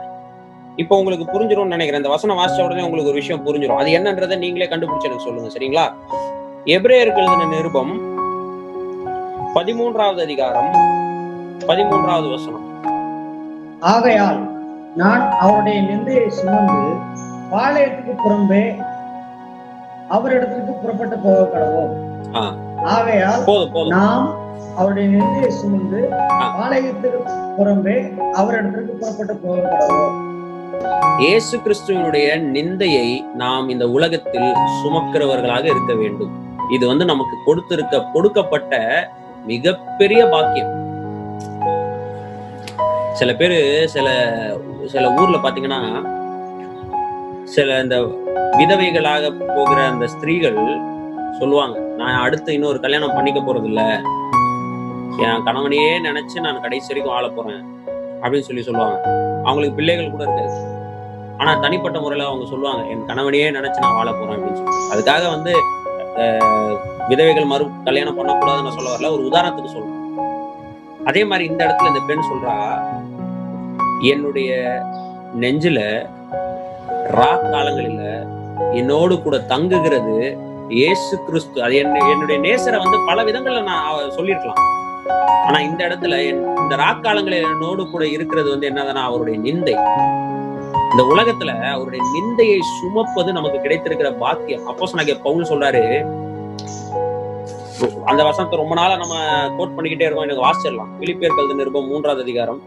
இப்போ உங்களுக்கு புரிஞ்சிடும் நினைக்கிறேன். இந்த வசனம் வாசிச்ச உடனே உங்களுக்கு ஒரு விஷயம் புரிஞ்சிடும் அது என்னன்றதை நீங்களே கண்டுபிடிச்சு எனக்கு சொல்லுங்க சரிங்களா? எபிரேயருக்கு எழுதின நிருபம் பதிமூன்றாவது அதிகாரம் பதிமூன்றாவது வசனம். ஆகையால் நான் அவருடைய நிந்தையை சுமந்து பாளையத்துக்கு புறம்பே அவரிடத்திற்கு புறப்பட்டு போக கடவோம். ஆகையால் நாம் அவருடைய நிந்தையை சுமந்து. பாளையத்துக்கு புறம்பே அவரிடத்திற்கு புறப்பட்டு போக கடவோம் இயேசு கிறிஸ்துவனுடைய நிந்தையை நாம் இந்த உலகத்தில் சுமக்கிறவர்களாக இருக்க வேண்டும். இது வந்து நமக்கு கொடுத்திருக்க கொடுக்கப்பட்ட மிகப்பெரிய பாக்கியம். சில பேரு சில சில ஊர்ல பாத்தீங்கன்னா சில இந்த விதவைகளாக போகிற அந்த ஸ்திரீகள் சொல்லுவாங்க நான் அடுத்து இன்னொரு கல்யாணம் பண்ணிக்க போறது இல்ல என் கணவனையே நினைச்சு நான் கடைசி வரைக்கும் வாழ போறேன். அப்படின்னு சொல்லி சொல்லுவாங்க. அவங்களுக்கு பிள்ளைகள் கூட இருக்காது. ஆனா தனிப்பட்ட முறையில அவங்க சொல்லுவாங்க என் கணவனையே நினைச்சு நான் வாழ போறேன். அப்படின்னு சொல்லி. அதுக்காக வந்து விதவைகள் மறு கல்யாணம் பண்ணக்கூடாதுன்னு நான் சொல்ல வரல. ஒரு உதாரணத்துக்கு சொல்றேன். அதே மாதிரி இந்த இடத்துல இந்த பெண் சொல்றா என்னுடைய நெஞ்சில ரா காலங்களில என்னோடு கூட தங்குகிறது இயேசு கிறிஸ்து. அது என்ன என்னுடைய நேசரை வந்து பல விதங்கள்ல நான் அவ- சொல்லியிருக்கலாம். ஆனா இந்த இடத்துல என்- இந்த ராக்காலங்களில் என்னோடு கூட இருக்கிறது வந்து என்னதுன்னா அவருடைய நிந்தை. இந்த உலகத்துல அவருடைய நிந்தையை சுமப்பது நமக்கு கிடைத்திருக்கிற பாக்கியம். அப்போ சொன்னாங்க பவுல் சொல்றாரு அந்த வசனத்தை ரொம்ப நாளா நம்ம கோட் பண்ணிக்கிட்டே இருக்கோம். எனக்கு வாசிச்சிடலாம் பிலிப்பியர் கழுது நிருபம் மூன்றாவது அதிகாரம்.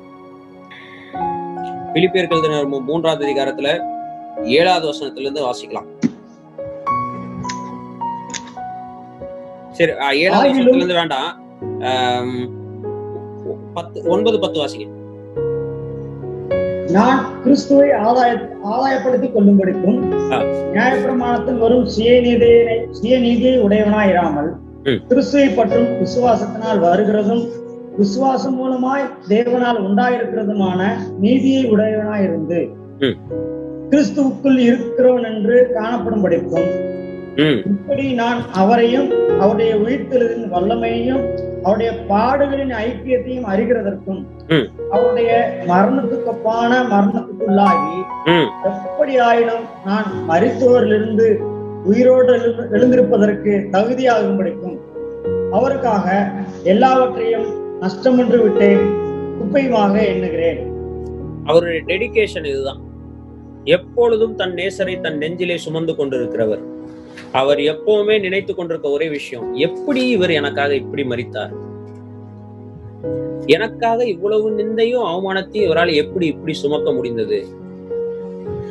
பிலிப்பியர் கழுது நிருபம் மூன்றாவது அதிகாரத்துல ஏழாவது வசனத்துல இருந்து வாசிக்கலாம் சரி ஏழாவது வசனத்துல இருந்து வேண்டாம் பத்து ஒன்பது பத்து வாசிங்க நான் கிறிஸ்துவை ஆதாய ஆதாயப்படுத்திக் கொள்ளும்படிக்கும். நியாயப்பிரமாணத்தில் வரும் சுயநீதியை சுயநீதியை உடையவனாயிராமல் ம். கிறிஸ்துவை பற்றும் விசுவாசத்தினால் வருகிறதும் விசுவாசம் மூலமாய் தேவனால் உண்டாயிருக்கிறதுமான நீதியை உடையவனாயிருந்து ம். கிறிஸ்துவுக்குள் இருக்கிறவன் என்று காணப்படும்படிக்கும். ம். இப்படி நான் அவரையும் அவருடைய உயிர்த்தெழுதின் வல்லமையையும் அவருடைய பாடுகளின் ஐக்கியத்தையும் அறிகிறதற்கும். அவருடைய மரணத்துக்கொப்பான மரணத்துக்குள்ளாகி ம். எப்படி ஆயினும் நான் மரித்தோரிலிருந்து உயிரோடு எழு- எழுந்திருப்பதற்கு தகுதியாகும்படிக்கும் அவருக்காக எல்லாவற்றையும் நஷ்டமென்று விட்டேன் குப்பையுமாக எண்ணுகிறேன். அவருடைய டெடிகேஷன் இதுதான். எப்பொழுதும் தன் நேசரை தன் நெஞ்சிலே சுமந்து கொண்டிருக்கிறவர். அவர் எப்பவுமே நினைத்து கொண்டிருக்க ஒரே விஷயம் எப்படி இவர் எனக்காக இப்படி மறித்தார்? எனக்காக இவ்வளவு நிந்தையும் அவமானத்தையும் இவரால் எப்படி இப்படி சுமக்க முடிந்தது?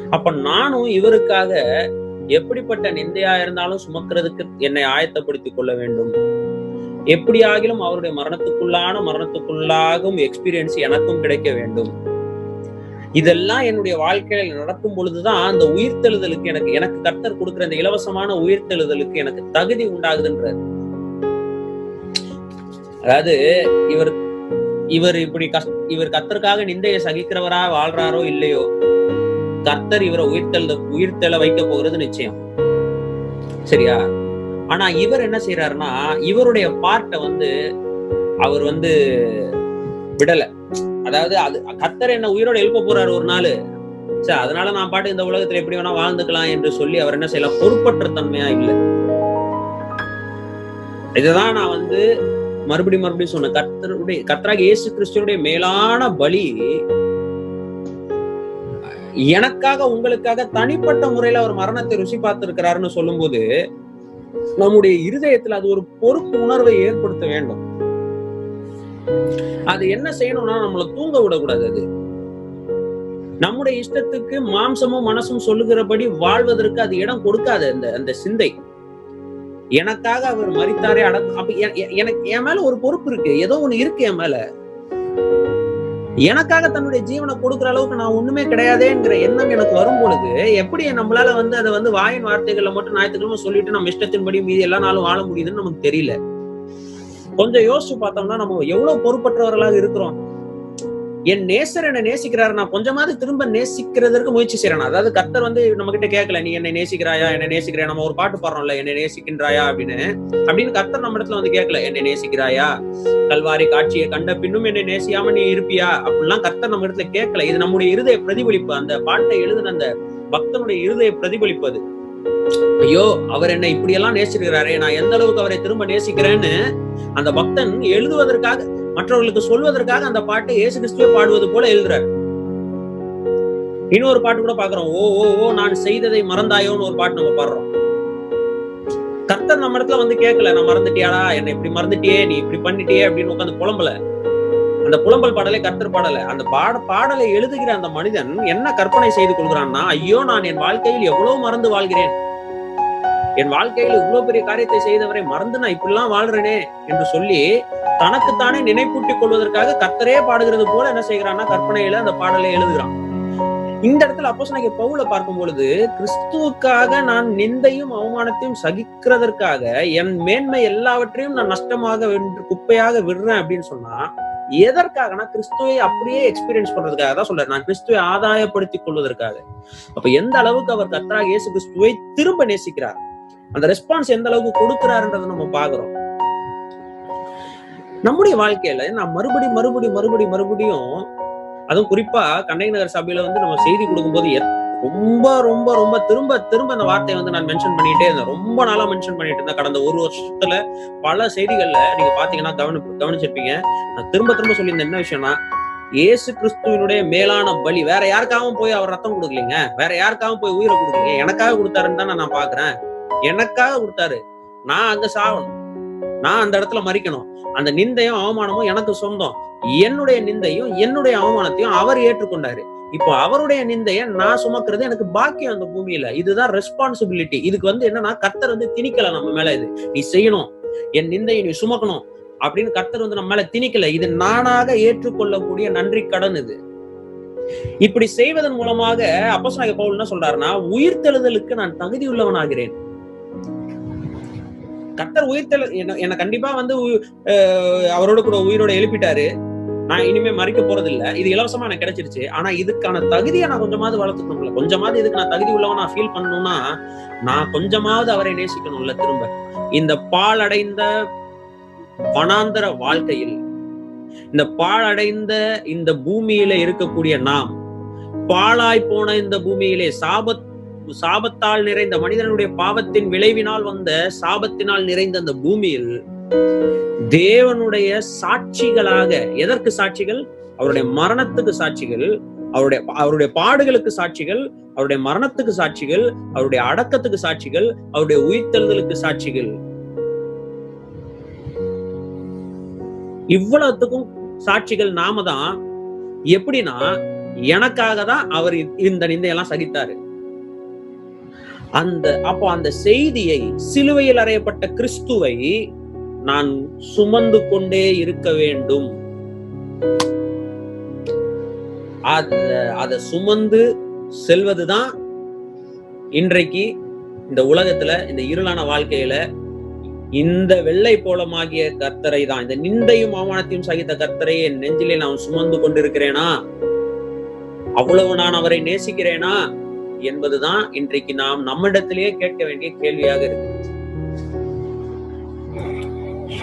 அப்ப நானும் இவருக்காக எப்படிப்பட்ட நிந்தையா இருந்தாலும் சுமக்கிறதுக்கு என்னை ஆயத்தப்படுத்திக் கொள்ள வேண்டும். எப்படி ஆகிலும் அவருடைய மரணத்துக்குள்ளான மரணத்துக்குள்ளாகும் எக்ஸ்பீரியன்ஸ் எனக்கும் கிடைக்க வேண்டும். இதெல்லாம் என்னுடைய வாழ்க்கையில நடக்கும் பொழுதுதான் அந்த உயிர்த்தெழுதலுக்கு எனக்கு எனக்கு கர்த்தர் கொடுக்கிற அந்த இலவசமான உயிர்த்தெழுதலுக்கு எனக்கு தகுதி உண்டாகுதுன்றார் அதாவது இவர் இவர் இப்படி கஷ் இவர் கர்த்தருக்காக நிந்தையை சகிக்கிறவரா வாழ்றாரோ இல்லையோ கர்த்தர் இவரை உயிர்த்தெழ உயிர்த்தெழ வைக்க போகிறது நிச்சயம். சரியா? ஆனா இவர் என்ன செய்யறாருன்னா இவருடைய பார்ட்டை வந்து அவர் வந்து விடல. அதாவது அது கத்தர் என்ன உயிரோட எழுப்ப போறாரு ஒரு நாள். சரி அதனால நான் பாட்டு இந்த உலகத்துல எப்படி வேணா வாழ்ந்துக்கலாம் என்று சொல்லி அவர் என்ன செய்யலாம் பொறுப்பற்ற தன்மையா இல்லை. இதுதான் நான் வந்து மறுபடியும் மறுபடியும் சொன்னேன். கர்த்தருடைய கர்த்தராக இயேசு கிறிஸ்துவனுடைய மேலான பலி எனக்காக உங்களுக்காக தனிப்பட்ட முறையில அவர் மரணத்தை ருசி பார்த்திருக்கிறாருன்னு சொல்லும்போது நம்முடைய இருதயத்துல அது ஒரு பொறுப்பு உணர்வை ஏற்படுத்த வேண்டும். அது என்ன செய்யணும்னா நம்மள தூங்க விடக்கூடாது அது. நம்முடைய இஷ்டத்துக்கு மாம்சமும் மனசும் சொல்லுகிறபடி வாழ்வதற்கு அது இடம் கொடுக்காது அந்த அந்த சிந்தை. எனக்காக அவர் மறித்தாரே அட அப்ப எனக்கு என் மேல ஒரு பொறுப்பு இருக்கு. ஏதோ ஒண்ணு இருக்கு என் மேல. எனக்காக தன்னுடைய ஜீவனை கொடுக்குற அளவுக்கு நான் ஒண்ணுமே கிடையாதேங்கிற எண்ணம் எனக்கு வரும் பொழுது எப்படி நம்மளால வந்து அதை வந்து வாயின் வார்த்தைகள்ல மட்டும் ஞாயிற்றுக்கிழமை சொல்லிட்டு நம்ம இஷ்டத்தின்படி மீதி எல்லா நாளும் வாழ முடியுதுன்னு நமக்கு தெரியல. கொஞ்சம் யோசிச்சு பார்த்தோம்னா நம்ம எவ்வளவு பொறுப்பற்றவர்களாக இருக்கிறோம். என் நேசர் என்ன நேசிக்கிறாரு நான் கொஞ்சமாவது திரும்ப நேசிக்கிறதற்கு முயற்சி செய்யறேன் அதாவது கர்த்தர் வந்து நம்ம கிட்ட கேட்கல நீ என்னை நேசிக்கிறாயா? என்னை நேசிக்கிறியா நம்ம ஒரு பாட்டு பாடுறோம்ல என்னை நேசிக்கின்றாயா? அப்படின்னு. அப்படின்னு கர்த்தர் நம்ம இடத்துல வந்து கேட்கல என்னை நேசிக்கிறாயா? கல்வாரி காட்சியை கண்ட பின்னும் என்னை நேசியாம நீ இருப்பியா? அப்படிலாம் கர்த்தர் நம்ம இடத்துல கேட்கல. இது நம்முடைய இருதய பிரதிபலிப்பு. அந்த பாட்டை எழுதின அந்த பக்தனுடைய இருதய பிரதிபலிப்பு அது. ஐயோ அவர் என்னை இப்படி எல்லாம் நேசிக்கிறாரே. நான் எந்த அளவுக்கு அவரை திரும்ப நேசிக்கிறேன்னு அந்த பக்தன் எழுதுவதற்காக மற்றவர்களுக்கு சொல்வதற்காக அந்த பாட்டை இயேசு கிறிஸ்துவே பாடுவது போல எழுதுறாரு. இன்னொரு பாட்டு கூட பாக்குறோம் ஓ ஓ ஓ நான் செய்ததை மறந்தாயோன்னு ஒரு பாட்டு நம்ம பாடுறோம். கர்த்தர் நம்ம இடத்துல வந்து கேட்கல நான் மறந்துட்டியாடா என்னை இப்படி மறந்துட்டியே நீ இப்படி பண்ணிட்டியே அப்படின்னு உட்காந்து புலம்பல. அந்த புலம்பல் பாடலை கர்த்தர் பாடல. அந்த பாட பாடலை எழுதுகிற அந்த மனிதன் என்ன கற்பனை செய்து கொள்கிறான்னா ஐயோ நான் என் வாழ்க்கையில் எவ்வளவு மறந்து வாழ்கிறேன். என் வாழ்க்கையில் இவ்வளவு பெரிய காரியத்தை செய்தவரை மறந்து நான் இப்படிலாம் வாழ்றேனே என்று சொல்லி தனக்குத்தானே நினைப்பூட்டிக் கொள்வதற்காக கர்த்தரே பாடுகிறது போல என்ன செய்கிறான்னா கற்பனையில அந்த பாடலை எழுதுகிறான். இந்த இடத்துல அப்போ சொன்ன பவுல பார்க்கும் பொழுது கிறிஸ்துவுக்காக நான் நிந்தையும் அவமானத்தையும் சகிக்கிறதற்காக என் மேன்மை எல்லாவற்றையும் நான் நஷ்டமாக வென்று குப்பையாக விடுறேன் அப்படின்னு சொன்னா எதற்காகனா கிறிஸ்துவை அப்படியே எக்ஸ்பீரியன்ஸ் பண்றதுக்காக தான் சொல்றேன். நான் கிறிஸ்துவை ஆதாயப்படுத்திக் கொள்வதற்காக. அப்ப எந்த அளவுக்கு அவர் கர்த்தராக இயேசு கிறிஸ்துவை திரும்ப நேசிக்கிறார்? அந்த ரெஸ்பான்ஸ் எந்த அளவுக்கு கொடுக்கிறாருன்றதை நம்ம பாக்குறோம் நம்முடைய வாழ்க்கையில நான் மறுபடி மறுபடி மறுபடி மறுபடியும் அதுவும் குறிப்பா கண்டை நகர் சபையில வந்து நம்ம செய்தி கொடுக்கும்போது ரொம்ப ரொம்ப ரொம்ப திரும்ப திரும்ப அந்த வார்த்தையை வந்து நான் மென்ஷன் பண்ணிட்டே இருந்தேன். ரொம்ப நாளா மென்ஷன் பண்ணிட்டு இருந்தேன். கடந்த ஒரு வருஷத்துல பல செய்திகள்ல நீங்க பாத்தீங்கன்னா கவனி கவனிச்சிருப்பீங்க. நான் திரும்ப திரும்ப சொல்லியிருந்தேன் என்ன விஷயம்னா இயேசு கிறிஸ்துவனுடைய மேலான பலி வேற யாருக்காகவும் போய் அவர் ரத்தம் கொடுக்கலீங்க. வேற யாருக்காகவும் போய் உயிரை கொடுக்கலீங்க. எனக்காக கொடுத்தாருன்னு தான் நான் பாக்குறேன். எனக்காக கொடுத்தாரு. நான் அங்க சாவணும் நான் அந்த இடத்துல மறிக்கணும். அந்த நிந்தையும் அவமானமும் எனக்கு சொந்தம். என்னுடைய நிந்தையும் என்னுடைய அவமானத்தையும் அவர் ஏற்றுக்கொண்டாரு. இப்போ அவருடைய நிந்தைய நான் சுமக்கிறது எனக்கு பாக்கியம் அந்த பூமியில. இதுதான் ரெஸ்பான்சிபிலிட்டி இதுக்கு வந்து என்னன்னா கத்தர் வந்து திணிக்கல நம்ம மேல இது. நீ செய்யணும். என் நிந்தையை நீ சுமக்கணும் அப்படின்னு கத்தர் வந்து நம்ம மேல திணிக்கல. இது நானாக ஏற்றுக்கொள்ளக்கூடிய நன்றி கடன் இது. இப்படி செய்வதன் மூலமாக அப்போஸ்தலனாகிய பவுல் என்ன சொல்றாருன்னா உயிர்த்தெழுதலுக்கு நான் தகுதி உள்ளவனாகிறேன். கத்தர் உயிர்த்தெழு என்ன என்னை கண்டிப்பா வந்து அவரோட கூட உயிரோட எழுப்பிட்டாரு. நான் இனிமே மறிக்க போறது இல்ல இது இலவசமா எனக்கு கிடைச்சிருச்சு. ஆனா இதுக்கான தகுதியை நான் கொஞ்சமாவது வளர்த்துக்கணும்ல கொஞ்சமாவது இதுக்கு நான் தகுதி உள்ளவன் நான் ஃபீல் பண்ணணும்னா நான் கொஞ்சமாவது அவரை நேசிக்கணும்ல திரும்ப. இந்த பாழடைந்த வனாந்தர வாழ்க்கையில் இந்த பாழடைந்த இந்த பூமியில இருக்கக்கூடிய நாம் பாழாய் போன இந்த பூமியிலே சாபத் சாபத்தால் நிறைந்த மனிதனுடைய பாவத்தின் விளைவினால் வந்த சாபத்தினால் நிறைந்த அந்த பூமியில் தேவனுடைய சாட்சிகளாக எதற்கு சாட்சிகள்? அவருடைய மரணத்துக்கு சாட்சிகள் அவருடைய அவருடைய பாடுகளுக்கு சாட்சிகள் அவருடைய மரணத்துக்கு சாட்சிகள் அவருடைய அடக்கத்துக்கு சாட்சிகள் அவருடைய உயிர்த்தெழுதலுக்கு சாட்சிகள். இவ்வளவுத்துக்கும் சாட்சிகள் நாம தான் எப்படின்னா எனக்காக தான் அவர் இந்த நிந்தையெல்லாம் சகித்தாரு. அந்த அப்போ அந்த செய்தியை சிலுவையில் அறையப்பட்ட கிறிஸ்துவை நான் சுமந்து கொண்டே இருக்க வேண்டும். அத அதை சுமந்து செல்வதுதான் இன்றைக்கு இந்த உலகத்துல இந்த இருளான வாழ்க்கையில இந்த வெள்ளை போலமாகிய கர்த்தரை தான் இந்த நிந்தையும் அவமானத்தையும் சகித்த கர்த்தரை என் நெஞ்சிலே நான் சுமந்து கொண்டிருக்கிறேனா? அவ்வளவு நான் அவரை நேசிக்கிறேனா? என்பதுதான் இன்றைக்கு நாம் நம்மிடத்திலேயே கேட்க வேண்டிய கேள்வியாக இருக்கு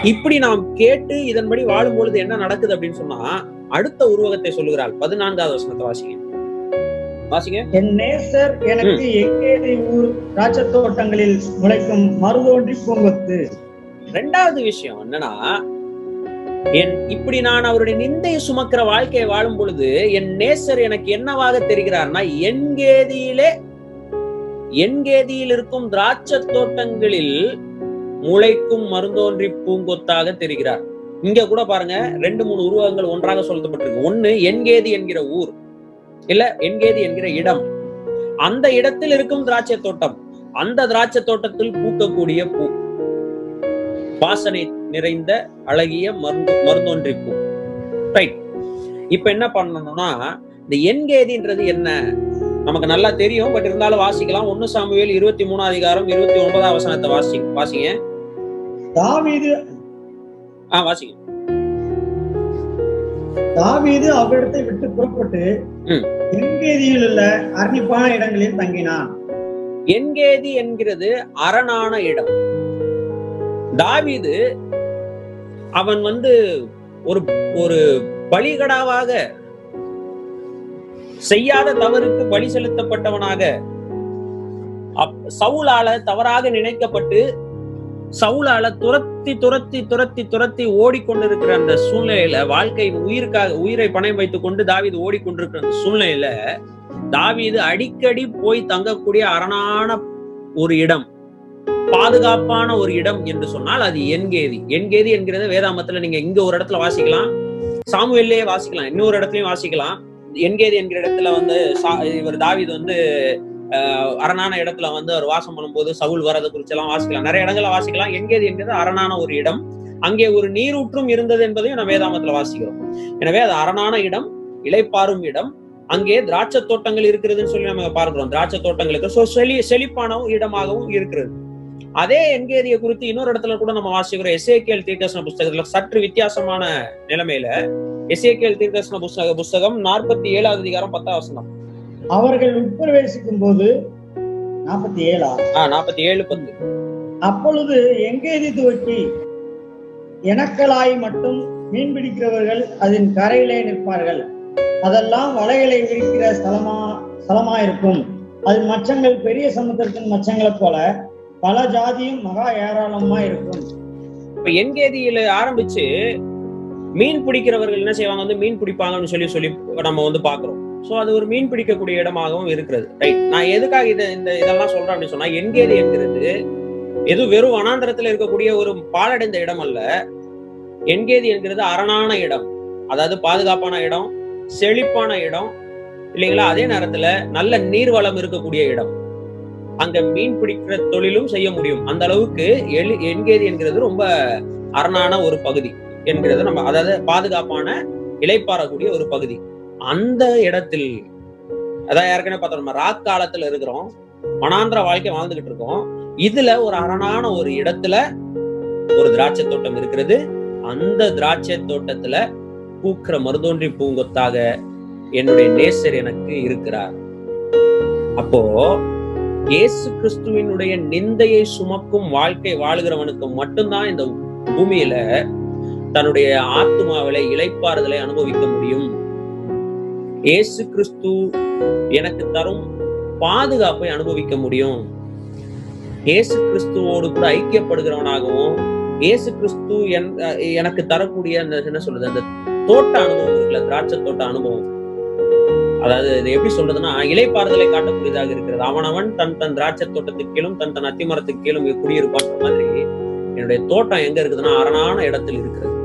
இப்படி நாம் கேட்டு இதன்படி வாழும் பொழுது என்ன நடக்குது அப்படின்னு சொன்னா அடுத்த உருவகத்தை சொல்லுகிறாள். பதினான்காவது வசனத்தை வாசிங்க. வாசிங்க. என் நேசர் எனக்கு எங்கேதி ஊர் தோட்டங்களில் முளைக்கும் மறுதோன்றி பூங்கொத்து. ரெண்டாவது விஷயம் என்னன்னா என் இப்படி நான் அவருடைய நிந்தையை சுமக்கிற வாழ்க்கையை வாழும் பொழுது என் நேசர் எனக்கு என்னவாக தெரிகிறார்னா என்கேதியிலே என்கேதியில் இருக்கும் திராட்சை தோட்டங்களில் முளைக்கும் மருந்தோன்றி பூங்கொத்தாக தெரிகிறார். இங்க கூட பாருங்க ரெண்டு மூணு உருவகங்கள் ஒன்றாக சொல்லப்பட்டிருக்கு. ஒண்ணு என்கேதி என்கிற ஊர் இல்ல என்கேதி என்கிற இடம். அந்த இடத்தில் இருக்கும் திராட்சை தோட்டம் அந்த திராட்சை தோட்டத்தில் பூக்கக்கூடிய பூ. வாசனை நிறைந்த அழகிய மருந்து மருந்தொன்றி பூ. ரைட் இப்ப என்ன பண்ணணும்னா இந்த என்கேதின்றது என்ன? நமக்கு நல்லா தெரியும் பட் இருந்தாலும் வாசிக்கலாம். ஒன்னு சாமுவேல் இருபத்தி மூணாம் அதிகாரம் இருபத்தி ஒன்பதாம் வசனத்தை வாசி வாசிங்க. தாவீது ஆ வாசிங்க. தாவீது அவ்விடத்தை விட்டு புறப்பட்டு ம். எங்கேதியில் உள்ள அர்ணிப்பான இடங்களில் தங்கினான். என்கேதி என்கிறது அரணான இடம். தாவீது அவன் வந்து ஒரு ஒரு பலிகடாவாக செய்யாத தவறுக்கு பலி செலுத்தப்பட்டவனாக சவுலால தவறாக நினைக்கப்பட்டு சவுலால துரத்தி துரத்தி துரத்தி துரத்தி ஓடிக்கொண்டிருக்கிற அந்த சூழ்நிலையில வாழ்க்கை உயிருக்காக உயிரை பணயம் வைத்துக் கொண்டு தாவீது ஓடிக்கொண்டிருக்கிற அந்த சூழ்நிலையில தாவீது அடிக்கடி போய் தங்கக்கூடிய அரணான ஒரு இடம் பாதுகாப்பான ஒரு இடம் என்று சொன்னால் அது என்கேதி என்கேதி என்கிறது வேதாமத்துல நீங்க இங்க ஒரு இடத்துல வாசிக்கலாம் சாமுவேல்லே வாசிக்கலாம் இன்னொரு இடத்துலயும் வாசிக்கலாம். என்கேதி என்கிற இடத்துல வந்து சா- இவர் தாவிது வந்து அரணான இடத்துல வந்து அவர் வாசம் பண்ணும்போது சவுல் வரது குறிச்சு எல்லாம் வாசிக்கலாம். நிறைய இடங்கள்ல வாசிக்கலாம். எங்கேது என்கிறது அரணான ஒரு இடம். அங்கே ஒரு நீரூற்றும் இருந்தது என்பதையும் நம்ம வேதாமத்துல வாசிக்கிறோம். எனவே அது அரணான இடம் இளைப்பாறும் இடம். அங்கே திராட்சை தோட்டங்கள் இருக்கிறதுன்னு சொல்லி நம்ம பார்க்கிறோம். திராட்சை தோட்டங்களுக்கு சோ செழி செழிப்பானவும் இடமாகவும் இருக்கிறது. அதே எங்கேரிய குறித்து இன்னொரு இடத்துல கூட நம்ம வாசிக்கிறோம். எஸ்ஏகேல் தீர்க்கசன புஸ்தகத்துல சற்று வித்தியாசமான நிலைமையில எஸ்ஏகேல் தீர்க்கசன புஸ்தக புஸ்தகம் நாற்பத்தி ஏழாவது அதிகாரம் பத்தாம் வசனம். அவர்கள் உட்பிரவேசிக்கும் போது நாற்பத்தி ஏழா நாற்பத்தி ஏழு பத்து அப்பொழுது எங்கேதி துவக்கி எனக்கலாய் மட்டும் மீன் பிடிக்கிறவர்கள் அதன் கரையிலே நிற்பார்கள். அதெல்லாம் வலைகளை விரிக்கிற ஸ்தலமா ஸ்தலமா இருக்கும் அது மச்சங்கள் பெரிய சமுத்திரத்தின் மச்சங்களைப் போல பல ஜாதியும் மகா ஏராளமா இருக்கும். இப்ப எங்கேதியில ஆரம்பிச்சு மீன் பிடிக்கிறவர்கள் என்ன செய்வாங்க? வந்து மீன் பிடிப்பாங்கன்னு சொல்லி சொல்லி நம்ம வந்து பாக்குறோம் ஸோ அது ஒரு மீன் பிடிக்கக்கூடிய இடமாகவும் இருக்கிறது. ரைட் நான் எதுக்காக இதை இந்த இதெல்லாம் சொல்றேன் அப்படின்னு சொன்னா எங்கேதி என்கிறது எது வெறும் வனாந்தரத்துல இருக்கக்கூடிய ஒரு பாழடைந்த இடம் அல்ல. என்கேதி என்கிறது அரணான இடம். அதாவது பாதுகாப்பான இடம் செழிப்பான இடம் இல்லைங்களா? அதே நேரத்துல நல்ல நீர்வளம் இருக்கக்கூடிய இடம். அங்க மீன் பிடிக்கிற தொழிலும் செய்ய முடியும். அந்த அளவுக்கு எளி என்கேதி என்கிறது ரொம்ப அரணான ஒரு பகுதி என்கிறது நம்ம அதாவது பாதுகாப்பான இலைப்பாறக்கூடிய ஒரு பகுதி. அந்த இடத்தில் அதான் ஏற்கனவே பார்த்தோம் நம்ம ராக் காலத்துல இருக்கிறோம் மனாந்திர வாழ்க்கை வாழ்ந்துகிட்டு இருக்கோம். இதுல ஒரு அரணான ஒரு இடத்துல ஒரு திராட்சை தோட்டம் இருக்கிறது. அந்த திராட்சை தோட்டத்துல பூக்கிற மருதோன்றி பூங்கொத்தாக என்னுடைய நேசர் எனக்கு இருக்கிறார். அப்போ இயேசு கிறிஸ்துவினுடைய நிந்தையை சுமக்கும் வாழ்க்கை வாழ்கிறவனுக்கு மட்டும்தான் இந்த பூமியில தன்னுடைய ஆத்மாவில இளைப்பாறுதலை அனுபவிக்க முடியும். இயேசு கிறிஸ்து எனக்கு தரும் பாதுகாப்பை அனுபவிக்க முடியும். இயேசு கிறிஸ்துவோடு கூட ஐக்கியப்படுகிறவனாகவும் இயேசு கிறிஸ்து என்- எனக்கு தரக்கூடிய அந்த என்ன சொல்றது அந்த தோட்ட அனுபவம் இருக்குல்ல திராட்சை தோட்ட அனுபவம். அதாவது இது எப்படி சொல்றதுன்னா இலைப்பாறுதலை காட்டக்கூடியதாக இருக்கிறது. அவனவன் தன் தன் திராட்சை தோட்டத்துக்கு கீழும் தன் தன் அத்திமரத்துக்கு கீழும் குடியிருப்பான்ற மாதிரி என்னுடைய தோட்டம் எங்க இருக்குதுன்னா அரணான இடத்தில் இருக்கிறது.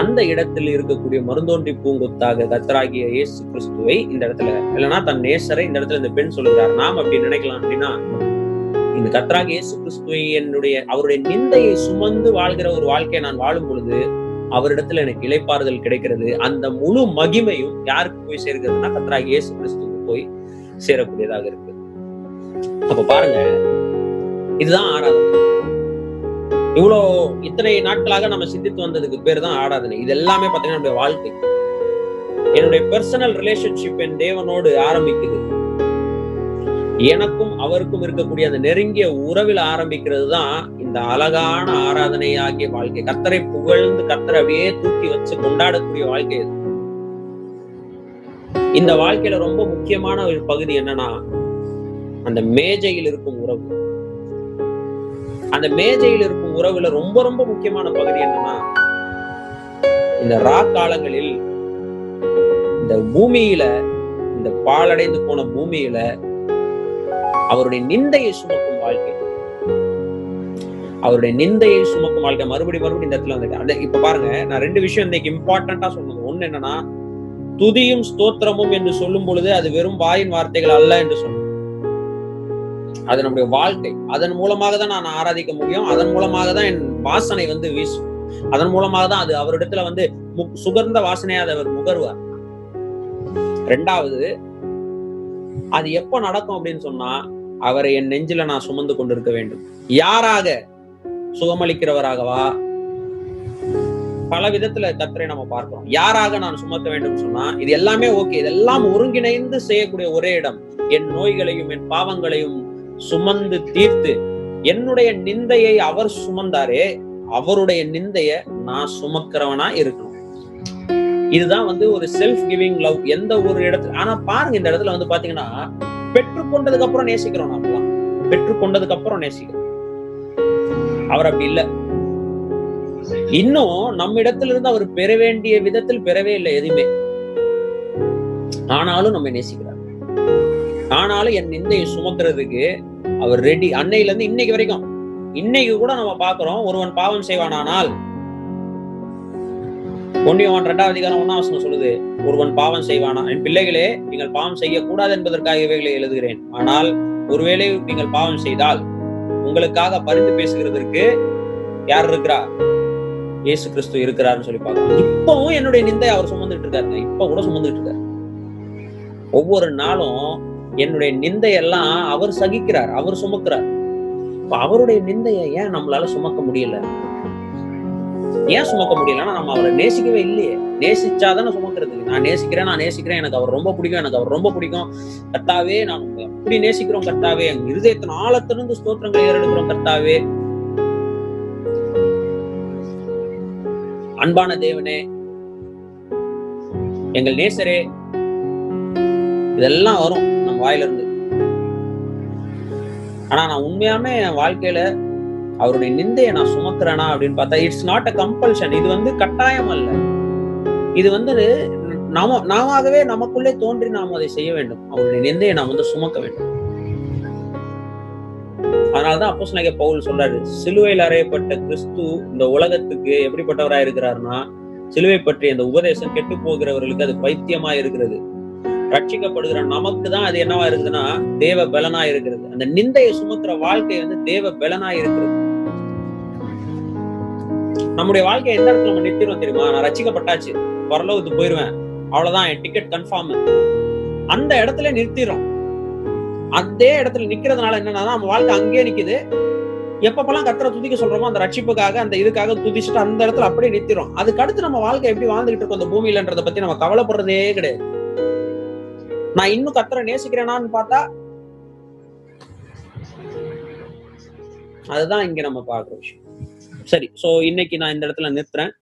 அந்த இடத்தில் இருக்கக்கூடிய மருந்தோன்றி பூங்கொத்தாக கத்தராகிய இயேசு கிறிஸ்துவை இந்த இடத்துல இல்லைன்னா தன் நேசரை இந்த இடத்துல இந்த பெண் சொல்லுகிறார். நாம் அப்படி நினைக்கலாம் அப்படின்னா இந்த கத்தராக இயேசு கிறிஸ்துவை என்னுடைய அவருடைய நிந்தையை சுமந்து வாழ்கிற ஒரு வாழ்க்கையை நான் வாழும் பொழுது அவரிடத்துல எனக்கு இழைப்பாறுதல் கிடைக்கிறது. அந்த முழு மகிமையும் யாருக்கு போய் சேர்க்கிறதுனா கத்தராக இயேசு கிறிஸ்துக்கு போய் சேரக்கூடியதாக இருக்கு. அப்ப பாருங்க இதுதான் ஆராதனை இவ்வளோ இத்தனை நாட்களாக நம்ம சிந்தித்து வந்ததுக்கு பேர் தான் ஆராதனை. இது எல்லாமே பார்த்தீங்கன்னா நம்முடைய வாழ்க்கை. என்னுடைய பர்சனல் ரிலேஷன்ஷிப் என் தேவனோடு ஆரம்பிக்குது. எனக்கும் அவருக்கும் இருக்கக்கூடிய அந்த நெருங்கிய உறவில் ஆரம்பிக்கிறது தான் இந்த அழகான ஆராதனை ஆகிய வாழ்க்கை. கத்தரை புகழ்ந்து கத்தரை அப்படியே தூக்கி வச்சு கொண்டாடக்கூடிய வாழ்க்கை இது. இந்த வாழ்க்கையில ரொம்ப முக்கியமான ஒரு பகுதி என்னன்னா அந்த மேஜையில் இருக்கும் உறவு. அந்த மேஜையில் இருக்கும் உறவுல ரொம்ப ரொம்ப முக்கியமான பகுதி என்னன்னா இந்த ரா காலங்களில் இந்த பூமியில இந்த பாலடைந்து போன பூமியில அவருடைய நிந்தையை சுமக்கும் வாழ்க்கை. அவருடைய நிந்தையை சுமக்கும் வாழ்க்கை. மறுபடி மறுபடி இந்த இடத்துல வந்து அந்த இப்ப பாருங்க நான் ரெண்டு விஷயம் இன்னைக்கு இம்பார்ட்டண்டா சொன்னது. ஒண்ணு என்னன்னா துதியும் ஸ்தோத்திரமும் என்று சொல்லும் பொழுது அது வெறும் வாயின் வார்த்தைகள் அல்ல என்று சொன்னது அது நம்முடைய வாழ்க்கை. அதன் மூலமாக தான் நான் ஆராதிக்க முடியும். அதன் மூலமாக தான் என் வாசனை வந்து வீசும். அதன் மூலமாக தான் அது அவரிடத்துல வந்து சுகர்ந்த வாசனையா அவர் முகர்வார். ரெண்டாவது அது எப்ப நடக்கும் அப்படின்னு சொன்னா அவரை என் நெஞ்சில நான் சுமந்து கொண்டிருக்க வேண்டும். யாராக சுகமளிக்கிறவராகவா? பல விதத்துல கத்தரை நம்ம பார்க்கிறோம். யாராக நான் சுமத்த வேண்டும் சொன்னா இது எல்லாமே ஓகே. இதெல்லாம் ஒருங்கிணைந்து செய்யக்கூடிய ஒரே இடம். என் நோய்களையும் என் பாவங்களையும் சுமந்து தீர்த்து என்னுடைய நிந்தையை அவர் சுமந்தாரே அவருடைய நிந்தைய நான் சுமக்கிறவனா இருக்கணும். இதுதான் வந்து ஒரு செல்ஃப் கிவிங் லவ் எந்த ஒரு இடத்துல ஆனா பாருங்க இந்த இடத்துல வந்து பாத்தீங்கன்னா பெற்றுக்கொண்டதுக்கு அப்புறம் நேசிக்கிறோம் நாமெல்லாம் பெற்றுக்கொண்டதுக்கு அப்புறம் நேசிக்கிறோம். அவர் அப்படி இல்ல. இன்னும் நம்ம இடத்துல இருந்து அவர் பெற வேண்டிய விதத்தில் பெறவே இல்லை எதுவுமே. ஆனாலும் நம்ம நேசிக்கிறார். ஆனாலும் என் நிந்தையை சுமக்கிறதுக்கு அவர் ரெடி அன்னையில இருந்து இன்னைக்கு வரைக்கும். இன்னைக்கு கூட நம்ம பாக்குறோம் ஒருவன் பாவம் செய்வானானால் ஒன்னியவன் இரண்டாவது அதிகாரம் ஒன்னாம் சொல்லுது ஒருவன் பாவம் செய்வானா என் பிள்ளைகளே நீங்கள் பாவம் செய்யக்கூடாது என்பதற்காக இவைகளை எழுதுகிறேன். ஆனால் ஒருவேளை நீங்கள் பாவம் செய்தால் உங்களுக்காக பரிந்து பேசுகிறதற்கு யார் இருக்கிறா? இயேசு கிறிஸ்து இருக்கிறாருன்னு சொல்லி பார்க்கலாம் இப்பவும் என்னுடைய நிந்தை அவர் சுமந்துட்டு இருக்காருங்க இப்ப கூட சுமந்துட்டு இருக்காரு. ஒவ்வொரு நாளும் என்னுடைய நிந்தையெல்லாம் அவர் சகிக்கிறார் அவர் சுமக்கிறார். இப்ப அவருடைய நிந்தையை ஏன் நம்மளால சுமக்க முடியல? ஏன் சுமக்க முடியலன்னா நம்ம அவரை நேசிக்கவே இல்லையே. நேசிச்சாதானே சுமக்கிறதுக்கு நான் நேசிக்கிறேன் நான் நேசிக்கிறேன். எனக்கு அவர் ரொம்ப பிடிக்கும் எனக்கு அவர் ரொம்ப பிடிக்கும். கர்த்தாவே நான் எப்படி நேசிக்கிறோம் கர்த்தாவே. எங்க இருதயத்தின் ஆழத்திலிருந்து ஸ்தோத்திரங்களை ஏறெடுக்கிறோம் கர்த்தாவே. அன்பான தேவனே எங்கள் நேசரே இதெல்லாம் வரும். வாயில இருந்து ஆனா நான் உண்மையாமே என் வாழ்க்கையில அவருடைய நிந்தையை நான் சுமக்கிறேனா அப்படின்னு பார்த்தா இட்ஸ் நாட் அ கம்பல்ஷன் இது வந்து கட்டாயம் அல்ல. இது வந்து நாம நாமாகவே நமக்குள்ளே தோன்றி நாம் அதை செய்ய வேண்டும். அவருடைய நிந்தையை நாம் வந்து சுமக்க வேண்டும். அதனாலதான் அப்போஸ் சொன்ன பவுல் சொல்றாரு சிலுவையில் அறையப்பட்ட கிறிஸ்து இந்த உலகத்துக்கு எப்படிப்பட்டவரா இருக்கிறாருன்னா சிலுவை பற்றி அந்த உபதேசம் கெட்டு போகிறவர்களுக்கு அது பைத்தியமா இருக்கிறது ரட்சிக்கப்படுகிற நமக்கு தான் அது என்னவா இருக்குதுன்னா தேவ பலனா இருக்கிறது. அந்த நிந்தையை சுமத்துற வாழ்க்கை வந்து தேவ பலனா இருக்கிறது. நம்முடைய வாழ்க்கையை எந்த இடத்துல நம்ம நிறுத்திடுவோம் தெரியுமா? நான் ரட்சிக்கப்பட்டாச்சு. பரலோகத்துக்கு போயிருவேன். அவ்வளவுதான். என் டிக்கெட் கன்ஃபார்ம் அந்த இடத்துல நிறுத்திடுறோம். அதே இடத்துல நிக்கிறதுனால என்னன்னா நம்ம வாழ்க்கை அங்கேயே நிக்குது. எப்பப்பெல்லாம் கத்திர துதிக்க சொல்றோமோ அந்த ரட்சிப்புக்காக அந்த இதுக்காக துதிச்சுட்டு அந்த இடத்துல அப்படியே நிறுத்திடும் அதுக்கு அடுத்து நம்ம வாழ்க்கை எப்படி வாழ்ந்துகிட்டு இருக்கோம்? அந்த பூமியிலன்றத பத்தி நம்ம கவலைப்படுறதே கிடையாது. நான் இன்னும் கத்தரை நேசிக்கிறேனான்னு பார்த்தா அதுதான் இங்க நம்ம பாக்குற விஷயம். சரி சோ இன்னைக்கு நான் இந்த இடத்துல நிறுத்துறேன்.